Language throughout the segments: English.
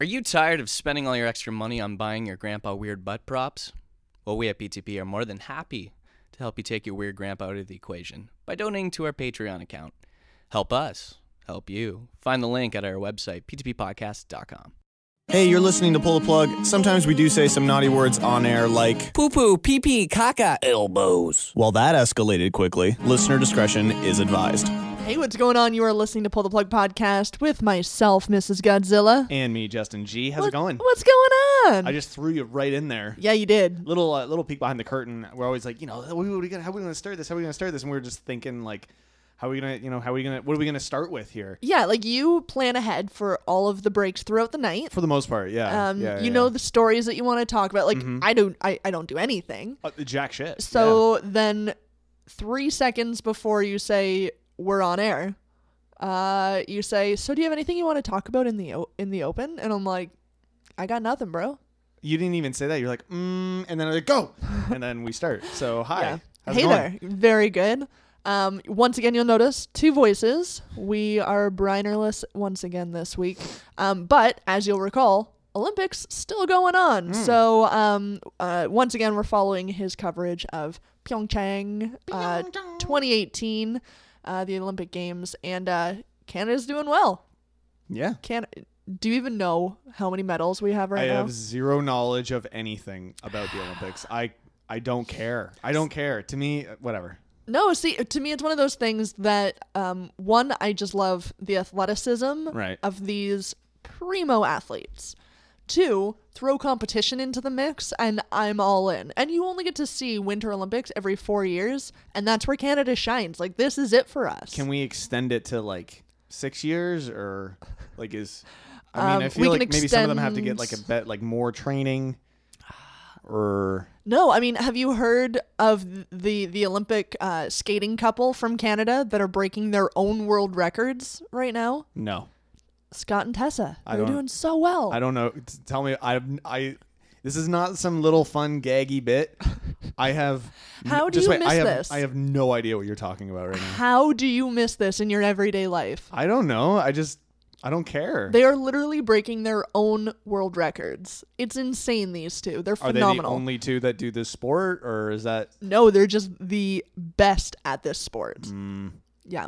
Are you tired of spending all your extra money on buying your grandpa weird butt props? Well, we at PTP are more than happy to help you take your weird grandpa out of the equation by donating to our Patreon account. Help us, help you. Find the link at our website, ptppodcast.com. Hey, you're listening to Pull the Plug. Sometimes we do say some naughty words on air like, Poo poo, pee pee, caca, elbows. well, that escalated quickly. Listener discretion is advised. Hey, what's going on? You are listening to Pull the Plug podcast with myself, Mrs. Godzilla. And me, Justin G. How's What- it going? What's going on? I just threw you right in there. yeah, you did. Little uh, little peek behind the curtain. We're always like, you know, what are we gonna, how are we gonna start this? How are we gonna start this? And we are just thinking like, how are we gonna, you know, how are we gonna, what are we gonna start with here? Yeah, like you plan ahead for all of the breaks throughout the night. For the most part, yeah. Um, yeah, you yeah. know the stories that you want to talk about. Like I don't, I, I don't do anything. Uh, jack shit. So then, three seconds before you say we're on air, uh, you say, "So do you have anything you want to talk about in the o- in the open?" And I'm like, "I got nothing, bro." You didn't even say that. You're like, mm, and then I'm like, go, and then we start. So hi. Yeah. How's hey going? there. Very good. Um, once again, you'll notice two voices. We are brinerless once again this week. Um, but as you'll recall, Olympics still going on. Hmm. So um, uh, once again, we're following his coverage of Pyeongchang, uh, 2018, uh, the Olympic Games, and uh, Canada's doing well. Yeah. Can do you even know how many medals we have right I now? I have zero knowledge of anything about the Olympics. I I don't care. I don't care. To me, whatever. No, see, to me, it's one of those things that um, one, I just love the athleticism Right. of these primo athletes. Two, throw competition into the mix, and I'm all in. And you only get to see Winter Olympics every four years, and that's where Canada shines. Like this is it for us. Can we extend it to like six years or like is? I mean, I Um, feel like maybe some of them have to get like a bet like more training, or No, I mean, have you heard of the the Olympic uh, skating couple from Canada that are breaking their own world records right now? no. Scott and Tessa. They're doing so well. I don't know. Tell me, I I. This is not some little fun gaggy bit. I have. How do you wait, miss I have, this? I have no idea what you're talking about right now. How do you miss this in your everyday life? I don't know. I just I don't care. They are literally breaking their own world records. It's insane, these two. They're Are they phenomenal. the only two that do this sport, or is that no, they're just the best at this sport. Yeah.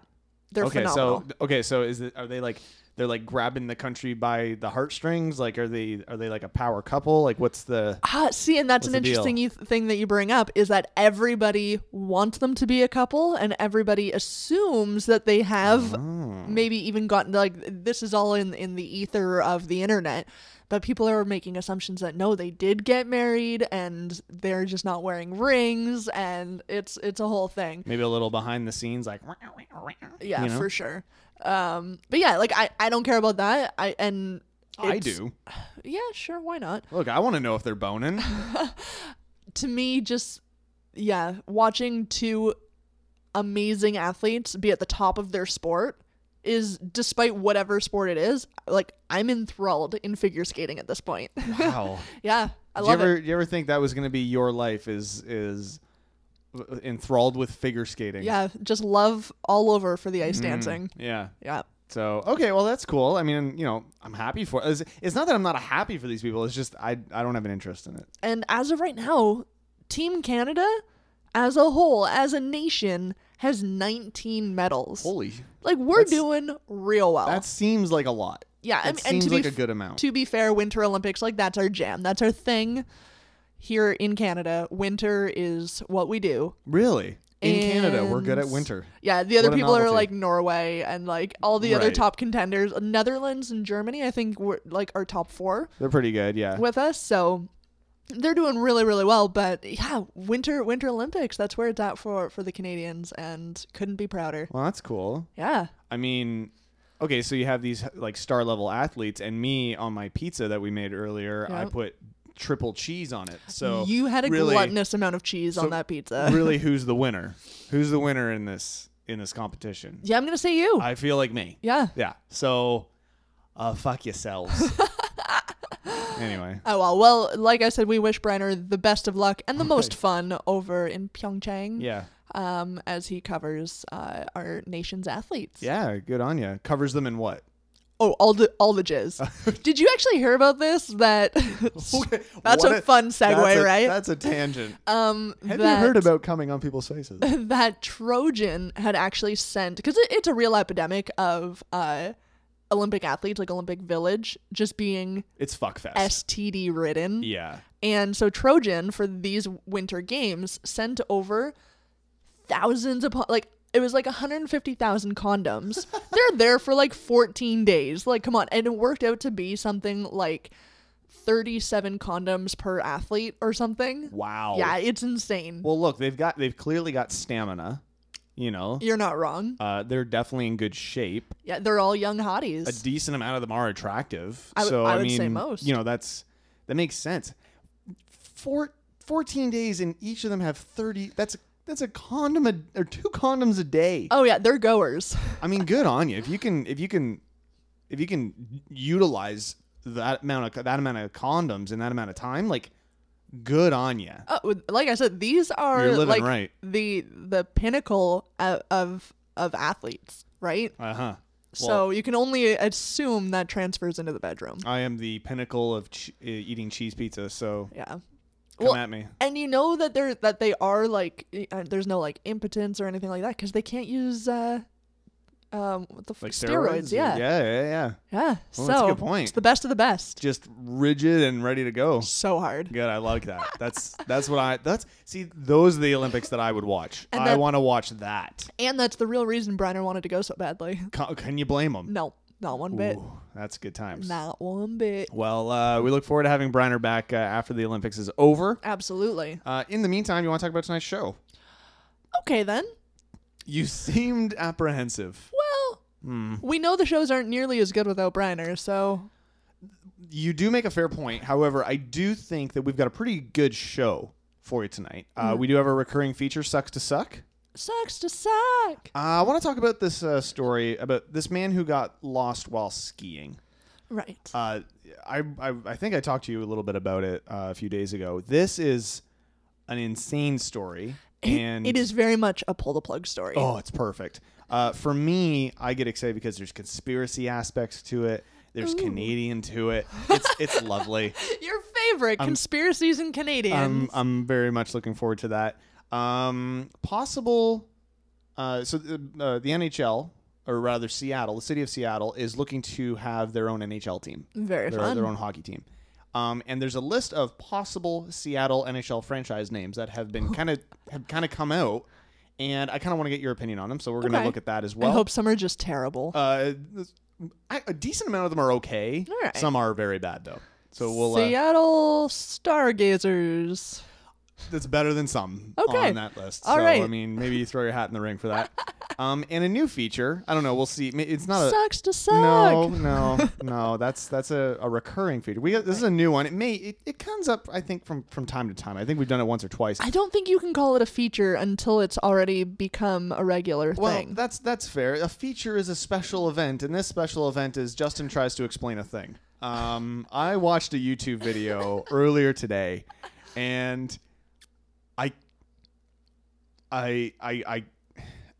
They're Mm. okay? phenomenal. So okay, so is it? Are they like? They're like grabbing the country by the heartstrings. Like, are they? Are they like a power couple? Like, what's the? Ah, see, and that's an interesting you- thing that you bring up is that everybody wants them to be a couple, and everybody assumes that they have Oh. maybe even gotten like this is all in in the ether of the internet. But people are making assumptions that no, they did get married, and they're just not wearing rings, and it's it's a whole thing. Maybe a little behind the scenes, like. Yeah, you know? for sure. Um, but yeah, like I I don't care about that. I and I it's- do. Yeah, sure, why not? Look, I want to know if they're boning. to me just yeah watching two amazing athletes be at the top of their sport is despite whatever sport it is like i'm enthralled in figure skating at this point Wow. yeah i Did you love ever, it you ever think that was going to be your life? Is is enthralled with figure skating? yeah just love all over for the ice Mm, dancing Yeah. yeah So okay, well that's cool. I mean, you know, I'm happy for. It's, it's not that I'm not happy for these people. It's just I I don't have an interest in it. and as of right now team canada as a whole as a nation has 19 medals Holy, like we're that's- doing real well that seems like a lot. Yeah, I That mean, and seems to like be a good amount. To be fair, Winter Olympics, like that's our jam. That's our thing here in Canada. Winter is what we do. Really, in Canada, we're good at winter. Yeah, the other people are like Norway and like all the other top contenders. Netherlands and Germany, I think, were like our top four They're pretty good. Yeah. with us. So they're doing really, really well. But yeah, Winter Winter Olympics, that's where it's at for for the Canadians, and couldn't be prouder. Well, that's cool. Yeah. I mean, okay, so you have these like star level athletes, and me on my pizza that we made earlier, I put triple cheese on it. So you had a really, gluttonous amount of cheese so on that pizza. really, who's the winner? Who's the winner in this in this competition? yeah, I'm gonna say you. I feel like me. yeah. Yeah. So, uh, fuck yourselves. anyway, Oh well, well, like I said, we wish Briner the best of luck and the most fun over in Pyeongchang. yeah, Um, as he covers uh, our nation's athletes. yeah. Good on you. Covers them in what? Oh, all the all the jizz. Did you actually hear about this? That that's What a, fun segue, that's a- right? That's a tangent. um, Have that, you heard about coming on people's faces? that Trojan had actually sent because it, it's a real epidemic of uh, Olympic athletes, like Olympic Village, just being It's fuckfest. STD ridden. yeah. And so Trojan for these winter games sent over thousands upon like it was like 150,000 condoms. They're there for like 14 days. Like come on, and it worked out to be something like 37 condoms per athlete or something. Wow. Yeah, it's insane. Well, look, they've got they've clearly got stamina. You know, You're not wrong. uh, they're definitely in good shape. Yeah, they're all young hotties. A decent amount of them are attractive. I would- so I I, would mean, say most. You know, that's that makes sense. Four, 14 days and each of them have 30 that's that's a condom a, or two condoms a day. oh yeah, they're goers. I mean, good on you. If you can if you can if you can utilize that amount of that amount of condoms in that amount of time, like good on you. Oh, like I said, these are You're living like right. the the pinnacle of of, of athletes, right? Uh-huh. so you can only assume that transfers into the bedroom. I am the pinnacle of ch- uh, eating cheese pizza, so Yeah. Come Well, at me. and you know that they're that they are like uh, there's no like impotence or anything like that because they can't use uh um what the f- steroids, steroids? yeah. Yeah, yeah, yeah. Yeah. Well, so that's a good point. it's the best of the best. Just rigid and ready to go. So hard. Good, I like that. That's that's what I that's see those are the Olympics that I would watch. And I want to watch that. And that's the real reason Briner wanted to go so badly. Can, can you blame him No, not one bit. that's good times. Not one bit. Well, uh, we look forward to having Briner back uh, after the Olympics is over. Absolutely. Uh, in the meantime, you want to talk about tonight's show? Okay then. You seemed apprehensive. Well, Hmm. we know the shows aren't nearly as good without Briner, so You do make a fair point. However, I do think that we've got a pretty good show for you tonight. Uh, Mm-hmm. We do have a recurring feature, Sucks to Suck. Sucks to suck. Uh, I want to talk about this uh, story about this man who got lost while skiing. Right. Uh, I, I I think I talked to you a little bit about it uh, a few days ago. This is an insane story, and it is very much a pull the plug story. Oh, it's perfect. Uh, for me, I get excited because there's conspiracy aspects to it. There's Canadian to it. It's it's lovely. Your favorite conspiracies and Canadians. I'm I'm very much looking forward to that. Um, possible. Uh, so the, uh, the NHL, or rather Seattle, the city of Seattle, is looking to have their own NHL team, very their, fun. their own hockey team. Um, and there's a list of possible Seattle NHL franchise names that have been kind of have kind of come out, and I kind of want to get your opinion on them. So we're going to Okay. look at that as well. I hope some are just terrible. Uh, I, a decent amount of them are okay. All right. Some are very bad though. So we'll. Uh, Seattle Stargazers. That's better than some Okay. on that list. All so right. I mean, maybe you throw your hat in the ring for that. um, and a new feature. I don't know. We'll see. It's not a. Sucks to suck. No, no, no. That's that's a, a recurring feature. We this is a new one. It may it, it comes up. I think from from time to time. I think we've done it once or twice. I don't think you can call it a feature until it's already become a regular well, thing. Well, that's that's fair. A feature is a special event, and this special event is Justin tries to explain a thing. Um, I watched a YouTube video earlier today, and I, I, I,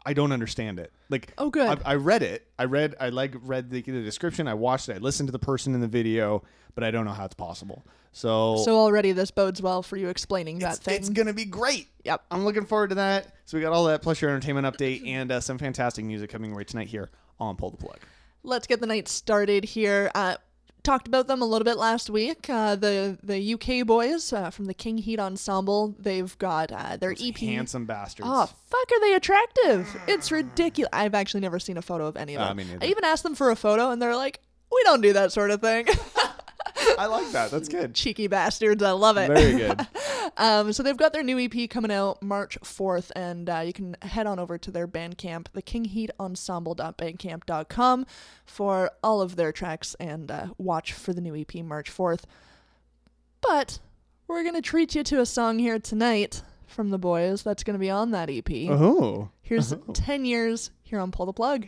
I don't understand it. Like, Oh, good. I, I read it. I read. I like read the, the description. I watched it. I listened to the person in the video, but I don't know how it's possible. So, so already this bodes well for you explaining that it's, thing. it's gonna be great. Yep. I'm looking forward to that. So we got all that plus your entertainment update and uh, some fantastic music coming right tonight here on Pull the Plug. Let's get the night started here. Uh, talked about them a little bit last week. Uh, the the UK boys uh, from the King Heat Ensemble. They've got uh, their EP. Handsome bastards. Oh fuck, are they attractive? It's ridiculous. I've actually never seen a photo of any of Uh, them. me neither. I even asked them for a photo, and they're like, "We don't do that sort of thing." I like that. That's good. Cheeky bastards, I love it. Very good. Um, so they've got their new EP coming out March 4th, and uh, you can head on over to their Bandcamp, the kingheatensemble.bandcamp.com, for all of their tracks and uh, watch for the new EP March 4th. But we're going to treat you to a song here tonight from the boys that's going to be on that EP. Oh. Here's 10 years here on Pull the Plug.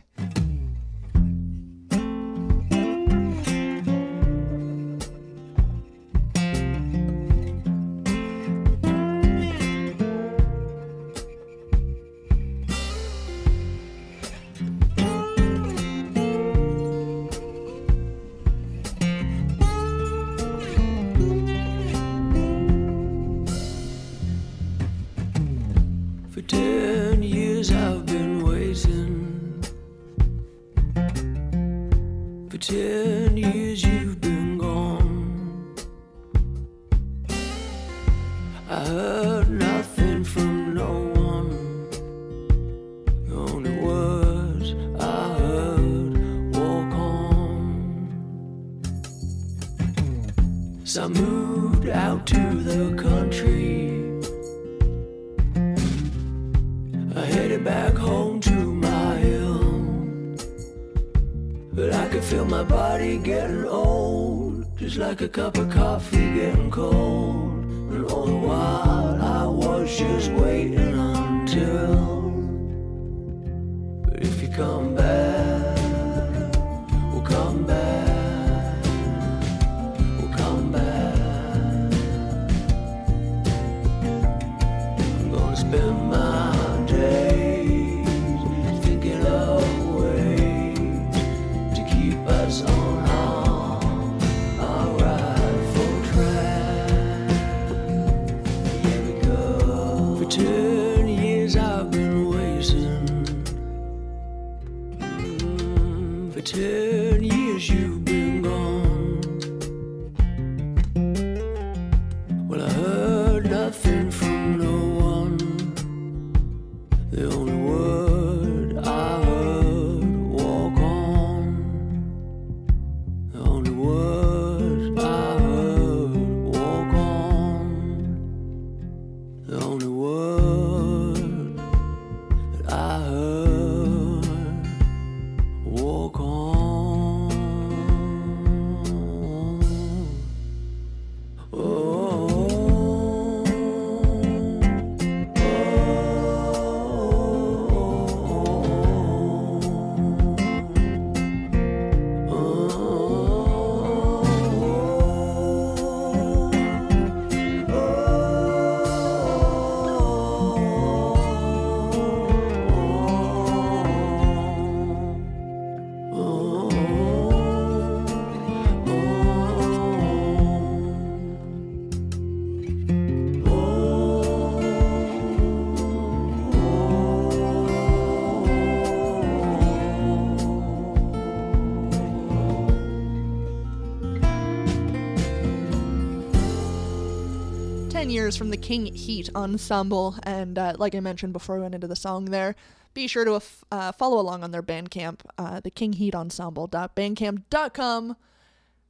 Years from the King Heat Ensemble, and uh, like I mentioned before we went into the song there, be sure to uh, follow along on their Bandcamp, uh, the King Heat Ensemble.bandcamp.com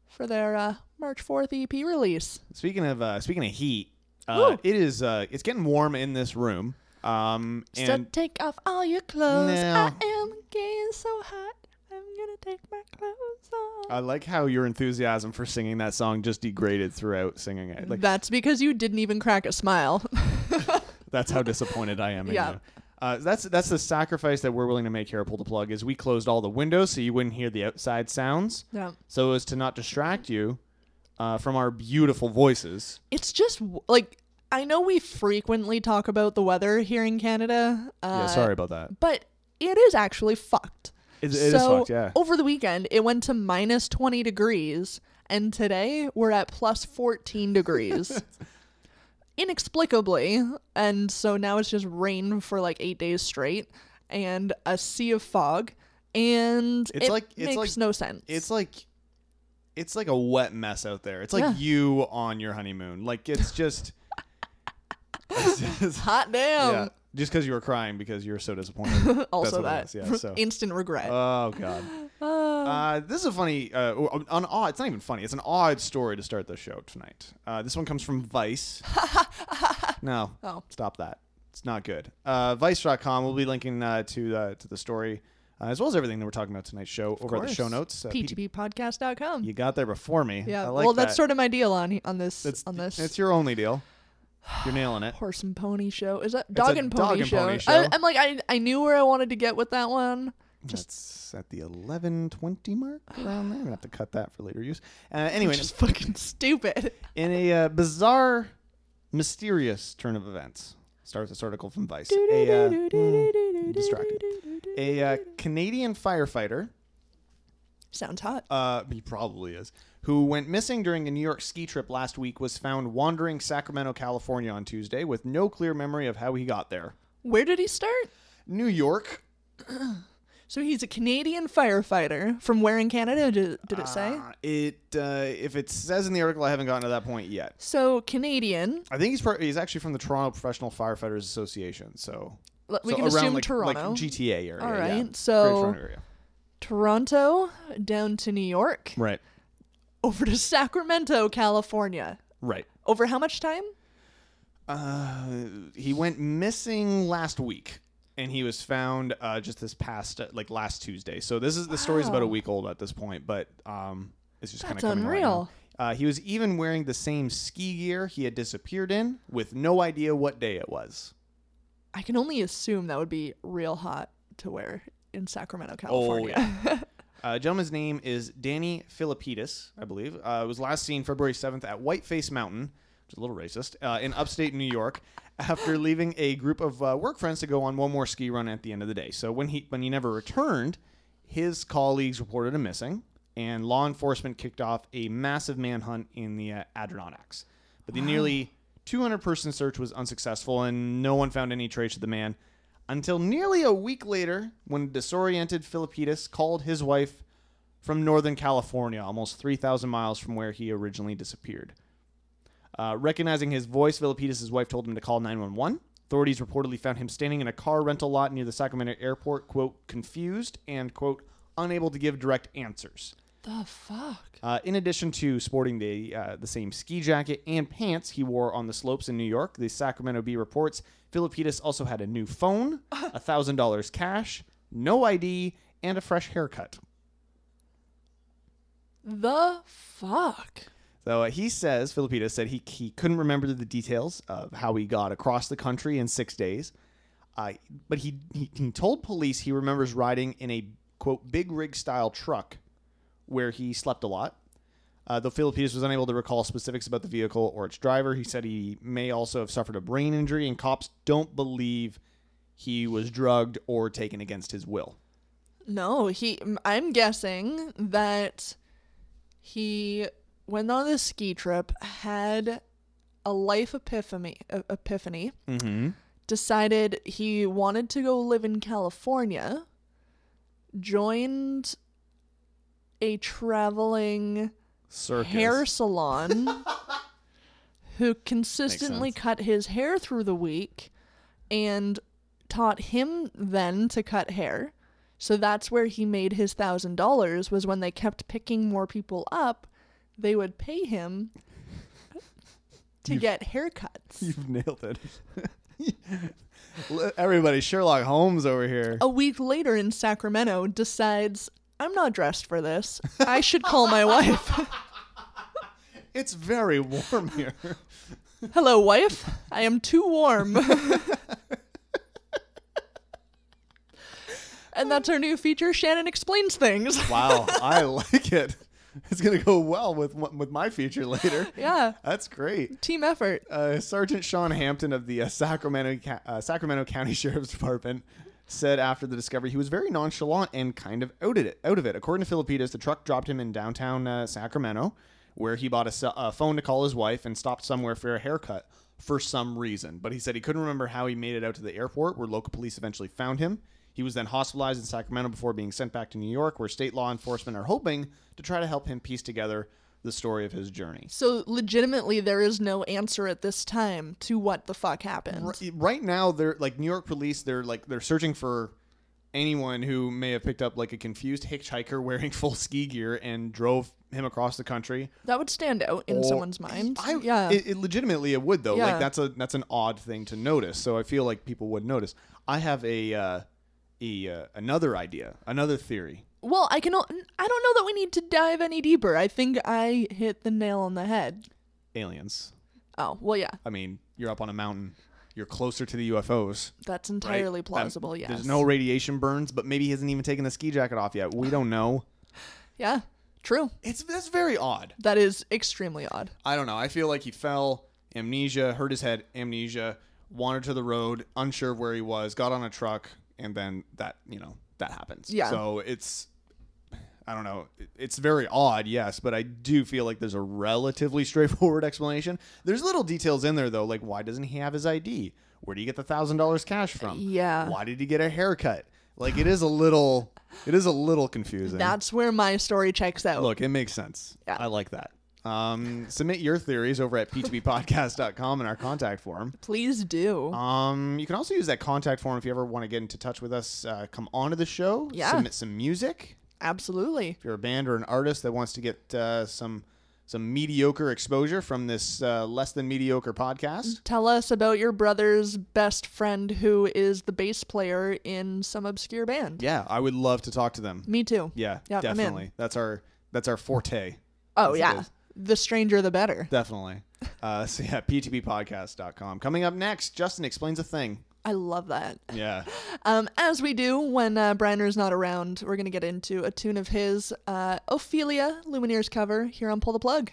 for their uh, March 4th EP release. Speaking of uh, speaking of heat, uh, it is uh, it's getting warm in this room. Um, So and take off all your clothes. No. I am getting so hot. Take my clothes off. I like how your enthusiasm for singing that song just degraded throughout singing it. Like That's because you didn't even crack a smile. that's how disappointed I am in Yeah. you. Uh, that's that's the sacrifice that we're willing to make here at Pull the Plug. Is we closed all the windows so you wouldn't hear the outside sounds, yeah. so as to not distract you uh, from our beautiful voices. It's just like I know we frequently talk about the weather here in Canada. Uh, yeah, sorry about that. but it is actually fucked. It, it is so fucked. Yeah. over the weekend it went to minus 20 degrees and today we're at plus 14 degrees inexplicably and so now it's just rain for like eight days straight and a sea of fog and It's it like- it's makes like- no sense It's like it's like a wet mess out there. It's like Yeah. you on your honeymoon. Like it's just, it's just- hot damn yeah. Just because you were crying because you were so disappointed. also That's that what it is, yeah, so. instant regret Oh god. Uh, this is a funny, uh, an odd. It's not even funny. It's an odd story to start the show tonight. Uh, this one comes from Vice. no, Oh. stop that. It's not good. Uh, Vice.com. We'll be linking uh, to uh, to the story uh, as well as everything that we're talking about tonight's show over at the show course. notes. Uh, ptppodcast.com you got there before me. yeah I like well that's that. sort of my deal on on this on this It's your only deal. You're nailing it. horse and pony show is that dog and pony, dog and show, pony I, show. i'm like I, I knew where i wanted to get with that one Just at the 11:20 mark around there. I'm gonna have to cut that for later use. Uh, anyway, just fucking stupid in a uh, bizarre, mysterious turn of events, starts this article from Vice. A, uh, mm, distracted. A uh, Canadian firefighter, sounds hot uh, he probably is, who went missing during a New York ski trip last week, was found wandering Sacramento, California on Tuesday with no clear memory of how he got there. where did he start New York. So he's a Canadian firefighter from where in Canada? Did, did it say? Uh, it uh, if it says in the article, I haven't gotten to that point yet. So Canadian. I think he's part, he's actually from the Toronto Professional Firefighters Association. So We so can assume like, Toronto. like GTA area. All yeah. right, so- Toronto area. Toronto down to New York, Right. over to Sacramento, California. Right. Over how much time? Uh, he went missing last week, and he was found uh, just this past uh, like last Tuesday. So this is the story's about a Wow. week old at this point, but um, it's just kind of That's coming right unreal. Uh, he was even wearing the same ski gear he had disappeared in, with no idea what day it was. I can only assume that would be real hot to wear in Sacramento, California. Uh, gentleman's name is Danny Philippidis, I believe. Uh, was last seen February 7th at Whiteface Mountain, which is a little racist, uh, in upstate New York, after leaving a group of uh, work friends to go on one more ski run at the end of the day. So when he when he never returned, his colleagues reported him missing, and law enforcement kicked off a massive manhunt in the uh, Adirondacks. But the nearly 200 person search was unsuccessful, and no one found any trace of the man until nearly a week later when disoriented Philippidis called his wife from Northern California, almost 3,000 miles from where he originally disappeared. Uh, recognizing his voice, Philippidis' wife told him to call 911. Authorities reportedly found him standing in a car rental lot near the Sacramento airport, quote, confused and, quote, unable to give direct answers. the fuck? Uh, in addition to sporting the uh, the same ski jacket and pants he wore on the slopes in New York, the Sacramento Bee reports Philippidis also had a new phone, a thousand dollars cash, no ID, and a fresh haircut. The fuck? So uh, he says Philippidis said he he couldn't remember the details of how he got across the country in six days, uh, but he, he he told police he remembers riding in a quote big rig style truck where he slept a lot. Uh, though Philippidis was unable to recall specifics about the vehicle or its driver, he said he may also have suffered a brain injury, and cops don't believe he was drugged or taken against his will. No, he. I'm guessing that he went on this ski trip, had a life epiphany, epiphany, Mm-hmm. decided he wanted to go live in California, joined a traveling Circus. hair salon who consistently cut his hair through the week and taught him then to cut hair. So that's where he made his thousand dollars was when they kept picking more people up, they would pay him to get haircuts. You've nailed it. Everybody, Sherlock Holmes over here. A week later in Sacramento decides I'm not dressed for this. I should call my wife. It's very warm here. Hello, wife. I am too warm. and that's our new feature. Shannon explains things. Wow, I like it. It's gonna go well with with my feature later. yeah, That's great. team effort. Uh, Sergeant Sean Hampton of the uh, Sacramento uh, Sacramento County Sheriff's Department said after the discovery he was very nonchalant and kind of out of it. Out of it, according to Philippidis, the truck dropped him in downtown uh, Sacramento, where he bought a, a phone to call his wife and stopped somewhere for a haircut for some reason. But he said he couldn't remember how he made it out to the airport, where local police eventually found him. He was then hospitalized in Sacramento before being sent back to New York, where state law enforcement are hoping to try to help him piece together the story of his journey. So, legitimately, there is no answer at this time to what the fuck happened. Right, right now they're like New York police they're like they're searching for anyone who may have picked up like a confused hitchhiker wearing full ski gear and drove him across the country That would stand out in Or- someone's mind. I, yeah. it, it legitimately it would though Yeah. like that's a that's an odd thing to notice so I feel like people would notice I have a uh, a uh, another idea another theory well, I can. I don't know that we need to dive any deeper. I think I hit the nail on the head. aliens Oh, well, yeah, I mean you're up on a mountain you're closer to the UFOs that's entirely Um, plausible. yes. there's no radiation burns but maybe he hasn't even taken the ski jacket off yet we don't know Yeah, true. it's that's very odd That is extremely odd. I don't know. I feel like he fell, amnesia, hurt his head, amnesia, wandered to the road, unsure of where he was, got on a truck, and then that, you know, that happens. Yeah. So it's, I don't know. It's very odd, yes, but I do feel like there's a relatively straightforward explanation. There's little details in there, though, like why doesn't he have his ID? Where do you get the thousand dollars cash from? Yeah. Why did he get a haircut? Like it is a little It is a little confusing. That's where my story checks out. Look, it makes sense. Yeah. I like that. Um, submit your theories over at ptppodcast.com in our contact form. Please do. Um, you can also use that contact form if you ever want to get into touch with us. Uh, come onto the show. Yeah. Submit some music. Absolutely. If you're a band or an artist that wants to get uh, some some mediocre exposure from this uh, less than mediocre podcast, Tell us about your brother's best friend who is the bass player in some obscure band. yeah, I would love to talk to them. Me too. Yeah, Yep, definitely. That's our that's our forte. Oh yeah. The stranger the better. Definitely. Uh, so yeah, ptppodcast.com. Coming up next, Justin explains a thing. I love that. Yeah. Um, as we do when uh, Briner's not around, we're gonna get into a tune of his, uh, Ophelia, Lumineers cover here on Pull the Plug.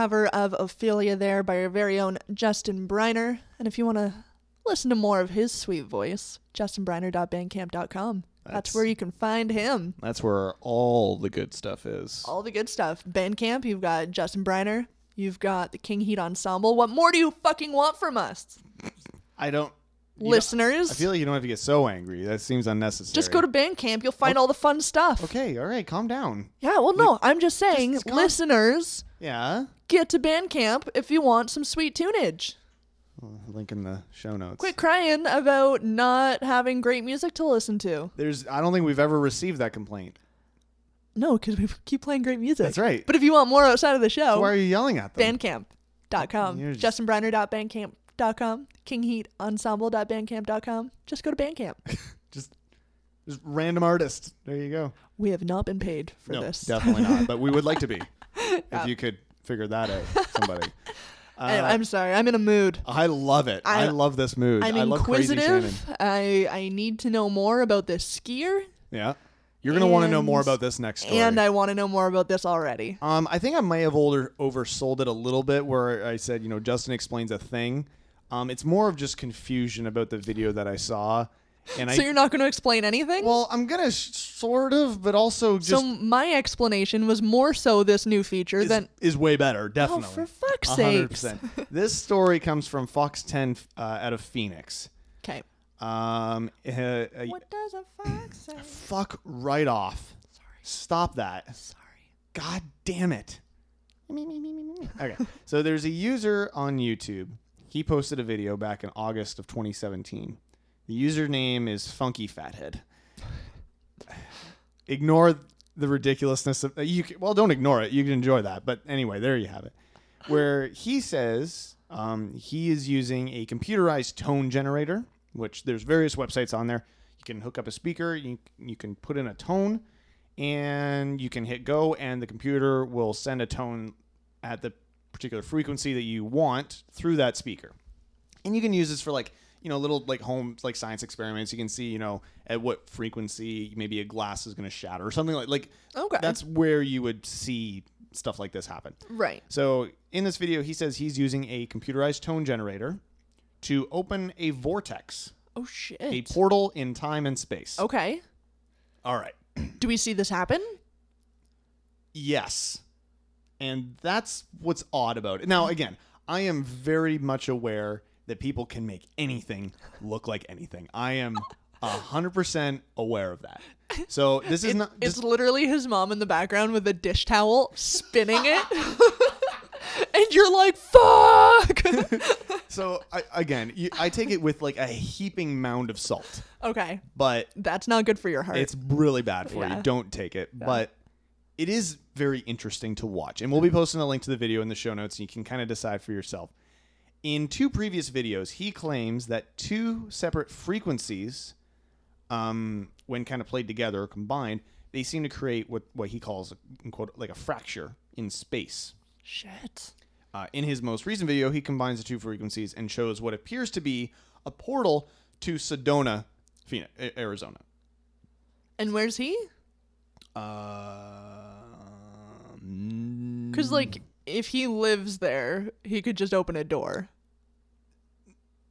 Cover of Ophelia there by our very own Justin Briner. And if you want to listen to more of his sweet voice, justinbriner.bandcamp.com. That's, That's- where you can find him. That's where all the good stuff is. All the good stuff. Bandcamp, you've got Justin Briner. You've got the King Heat Ensemble. What more do you fucking want from us? I don't. Listeners, I feel like you don't have to get so angry. That seems unnecessary. just go to Bandcamp. You'll find all the fun stuff. Okay, all right, calm down. Yeah, well, no, I'm just saying, just calm- listeners, Yeah. get to Bandcamp if you want some sweet tunage. Link in the show notes. Quit crying about not having great music to listen to. There's. I don't think we've ever received that complaint. No, because we keep playing great music. That's right. But if you want more outside of the show, So why are you yelling at them? bandcamp.com. Just- JustinBriner.bandcamp.com. KingHeatEnsemble.bandcamp.com. Just go to Bandcamp. Just, just random artist. There you go. We have not been paid for no, this. definitely not. But we would like to be. If you could figure that out, somebody. Uh, I'm sorry. I'm in a mood. I love it. I, I- love this mood. I'm I love Crazy inquisitive. I I need to know more about this skier, Yeah. You're gonna want to know more about this next story. and I want to know more about this already. Um, I think I may have older oversold it a little bit, where I said, you know, Justin explains a thing. Um, it's more of just confusion about the video that I saw, And So I you're not going to explain anything? well, I'm gonna sh- sort of, but also just so my explanation was more so this new feature is, than is way better, definitely. Oh, for fuck's A sake. hundred percent. This story comes from Fox 10 uh, out of Phoenix. Okay. Um, uh, uh, What does a fox say? fuck right off. Sorry. Stop that. Sorry. God damn it. Okay. so there's a user on YouTube. He posted a video back in August of 2017. The username is Funky Fathead. Ignore the ridiculousness of you. Can, well, don't ignore it. You can enjoy that. But anyway, there you have it. Where he says um, he is using a computerized tone generator, which there's various websites on there. You can hook up a speaker. You you can put in a tone, and you can hit go, and the computer will send a tone at the particular frequency that you want through that speaker. And you can use this for like you know little like home like science experiments. You can see you know at what frequency maybe a glass is going to shatter or something like like. Okay. That's where you would see stuff like this happen. Right. So in this video, he says he's using a computerized tone generator to open a vortex, Oh shit. a portal in time and space. okay. All right. Do we see this happen? Yes. And that's what's odd about it. Now, again, I am very much aware that people can make anything look like anything. I am a hundred percent aware of that. So this is not. It's This, literally his mom in the background with a dish towel spinning it. and you're like, fuck. so I, again, you, I take it with like a heaping mound of salt, okay. but That's not good for your heart. It's really bad for Yeah. you. Don't take it. But it is very interesting to watch. And we'll be posting a link to the video in the show notes and you can kind of decide for yourself. In two previous videos, he claims that two separate frequencies, um, when kind of played together or combined, they seem to create what, what he calls, in quote, like a fracture in space. Shit. Uh, in his most recent video, he combines the two frequencies and shows what appears to be a portal to Sedona, Phoenix, Arizona. And where's he? Because, like, if he lives there, he could just open a door.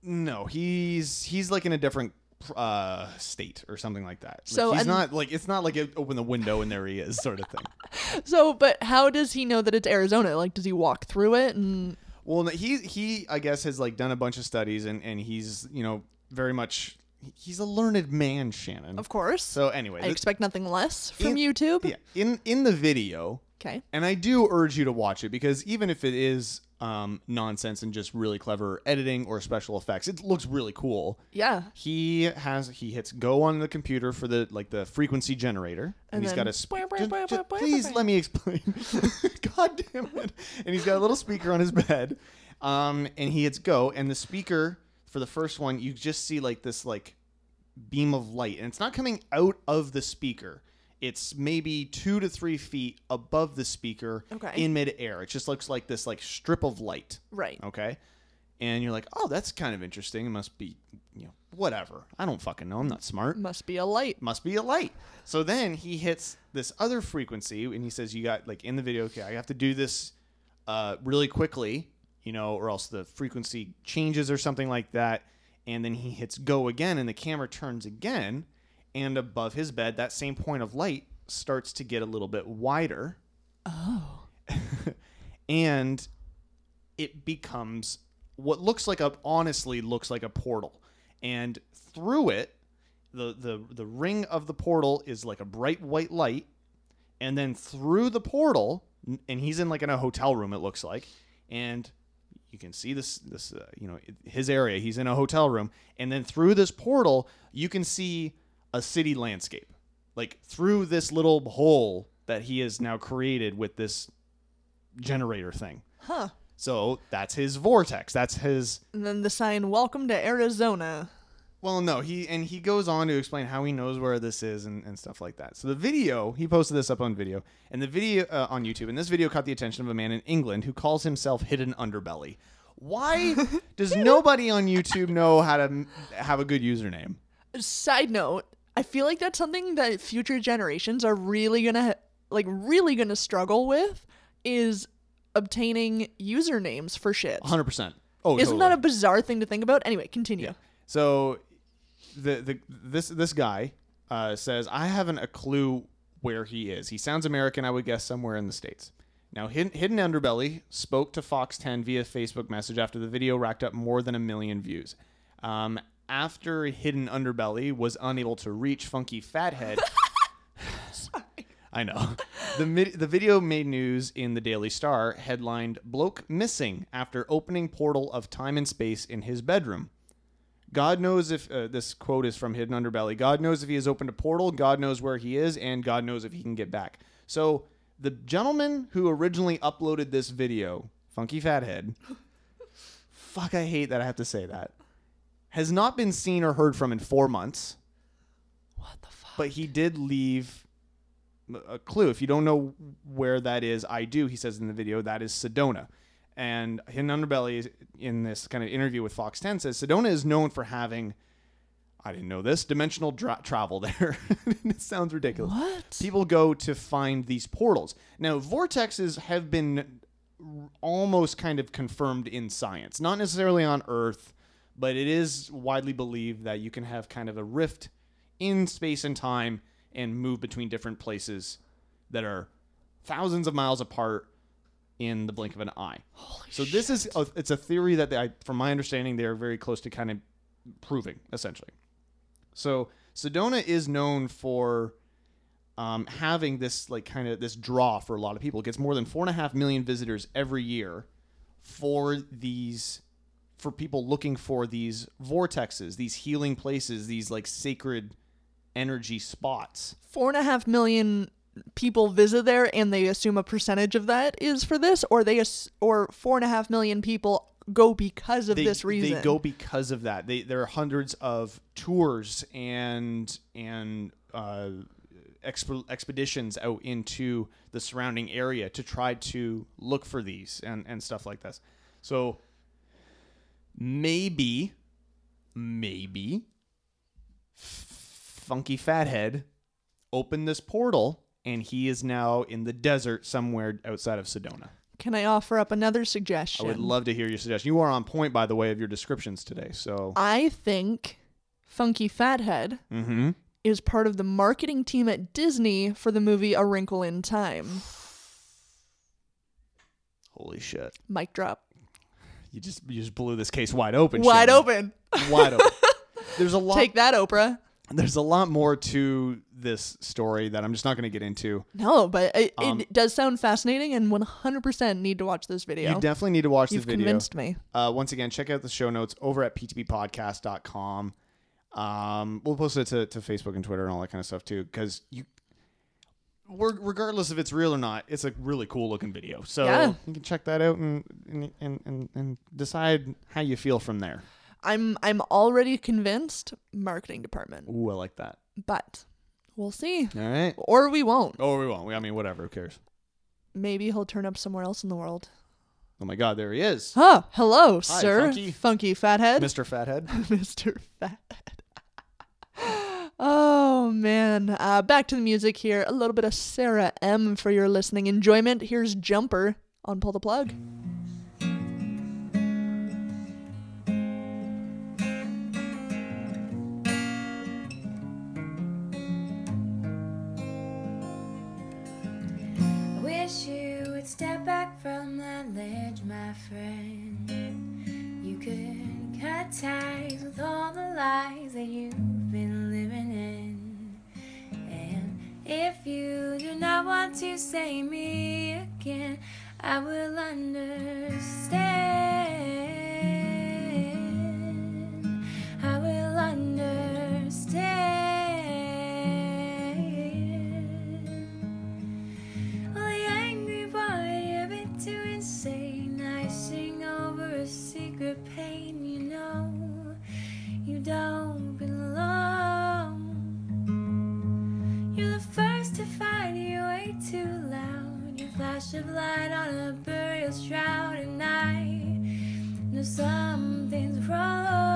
no, he's he's like in a different uh, state or something like that. Like, So, he's and- not like it's not like it, open the window and there he is sort of thing. So, but how does he know that it's Arizona? Like, does he walk through it? And Well, he he I guess has like done a bunch of studies and and he's you know very much he's a learned man, Shannon. of course, So anyway, I th- expect nothing less from in- YouTube. yeah, in in the video, Okay. and I do urge you to watch it because even if it is um, nonsense and just really clever editing or special effects, it looks really cool. Yeah. He has he hits go on the computer for the like the frequency generator, and, And he's got a. Sp- ju- ju- please let me explain. God damn it! And he's got a little speaker on his bed, um, and he hits go, and the speaker for the first one, you just see like this like beam of light, and it's not coming out of the speaker. It's maybe two to three feet above the speaker Okay. in midair. It just looks like this like strip of light. Right. Okay. And you're like, oh, that's kind of interesting. It must be, you know, whatever. I don't fucking know. I'm not smart. Must be a light. Must be a light. So then he hits this other frequency and he says, you got, like, in the video, okay, I have to do this uh, really quickly, you know, or else the frequency changes or something like that. And then he hits go again and the camera turns again. And above his bed, that same point of light starts to get a little bit wider. Oh. and it becomes what looks like a honestly looks like a portal and through it the the the ring of the portal is like a bright white light and then through the portal and he's in like in a hotel room it looks like and you can see this this uh, you know his area he's in a hotel room and then through this portal you can see a city landscape like through this little hole that he has now created with this generator thing Huh. so that's his vortex. That's his. And then the sign, Welcome to Arizona. Well, no, he and he goes on to explain how he knows where this is and, and stuff like that. So the video, he posted this up on video, and the video uh, on YouTube, and this video caught the attention of a man in England who calls himself Hidden Underbelly. Why does nobody on YouTube know how to have a good username? Side note, I feel like that's something that future generations are really gonna, like, really gonna struggle with is obtaining usernames for shit. 100%. Oh, Isn't totally. that a bizarre thing to think about? Anyway, continue. Yeah. So the the this this guy uh, says I haven't a clue where he is. He sounds American. I would guess somewhere in the states. Now, Hidden, Hidden Underbelly spoke to Fox 10 via Facebook message after the video racked up more than a million views. Um, after Hidden Underbelly was unable to reach Funky Fathead, I know. The mid- the video made news in the Daily Star, headlined "Bloke missing after opening portal of time and space in his bedroom." God knows if uh, this quote is from Hidden Underbelly. God knows if he has opened a portal. God knows where he is, and God knows if he can get back. So the gentleman who originally uploaded this video, Funky Fathead, fuck, I hate that I have to say that, has not been seen or heard from in four months. What the fuck? But he did leave a clue. If you don't know where that is, I do. He says in the video that is Sedona. And Hidden Underbelly is in this kind of interview with Fox 10 says Sedona is known for having, I didn't know this, dimensional dra- travel there. it sounds ridiculous. What? People go to find these portals. Now, vortexes have been r- almost kind of confirmed in science, not necessarily on Earth, but it is widely believed that you can have kind of a rift in space and time and move between different places that are thousands of miles apart in the blink of an eye. Holy so this is a, it's a theory that I, from my understanding, they are very close to kind of proving essentially. So Sedona is known for um, having this like kind of this draw for a lot of people. It gets more than four and a half million visitors every year for these for people looking for these vortexes, these healing places, these like sacred energy spots. Four and a half million people visit there, and they assume a percentage of that is for this, or they ass- or four and a half million people go because of they, this reason. They go because of that. They there are hundreds of tours and and uh, exp- expeditions out into the surrounding area to try to look for these and and stuff like this. So maybe, maybe, Funky Fathead opened this portal and he is now in the desert somewhere outside of Sedona. Can I offer up another suggestion? I would love to hear your suggestion. You are on point, by the way, of your descriptions today. So, I think Funky Fathead mm-hmm. is part of the marketing team at Disney for the movie A Wrinkle in Time. holy shit, Mic drop. You just you just blew this case wide open. Wide Shannon. open. wide open. There's a lot. Take that, Oprah. There's a lot more to this story that I'm just not going to get into. No, but it, Um, it does sound fascinating, and 100% need to watch this video. You definitely need to watch You've this video. convinced me. Uh, once again, check out the show notes over at ptppodcast.com. Um, we'll post it to, to Facebook and Twitter and all that kind of stuff too, because you, regardless if it's real or not, it's a really cool looking video. So Yeah. you can check that out and and, and, and decide how you feel from there. I'm I'm already convinced. Marketing department, Ooh, I like that. but we'll see, All right. or we won't. Oh, we won't. I mean, whatever. Who cares? Maybe he'll turn up somewhere else in the world. Oh my God, there he is, Oh, hello, sir, Funky. fathead, Mr. Fathead. Mr. Fathead. Oh man, uh, back to the music here. A little bit of Sarah M for your listening enjoyment. Here's Jumper on Pull the Plug. I wish you would step back from that ledge, my friend. You could cut ties with all the lies that you've if you do not want to say me again, I will understand. Flash of light on a burial shroud, and I know something's wrong.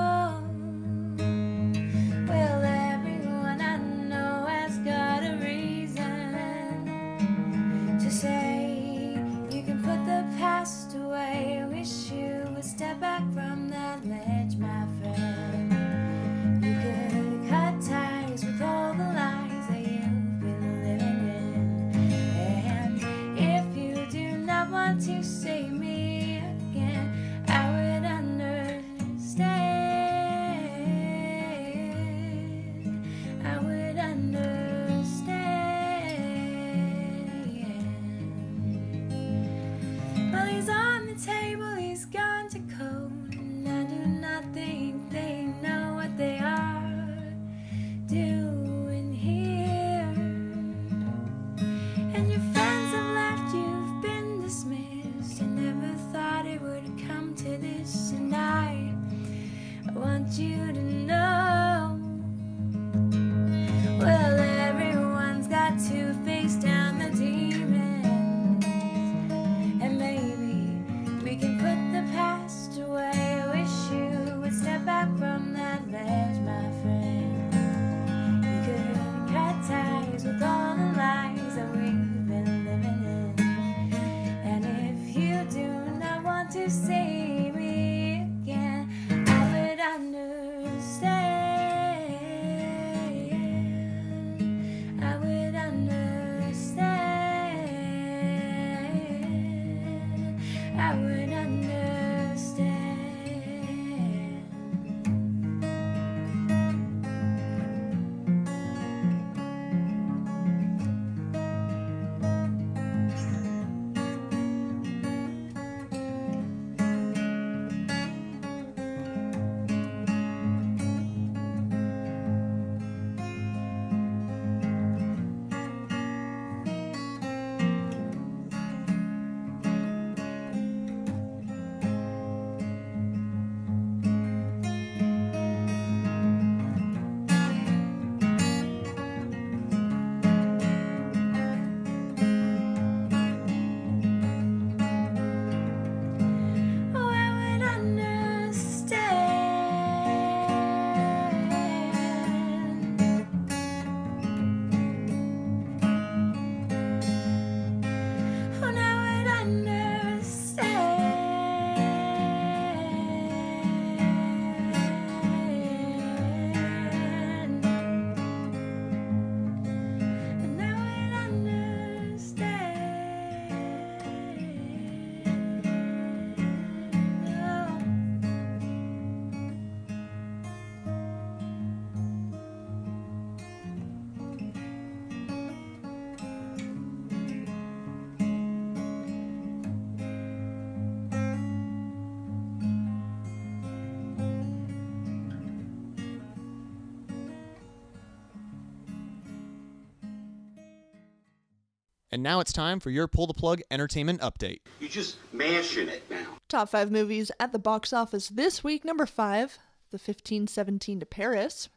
And now it's time for your pull the plug entertainment update. You're just mashing it now. Top five movies at the box office this week. Number five, The 1517 to Paris.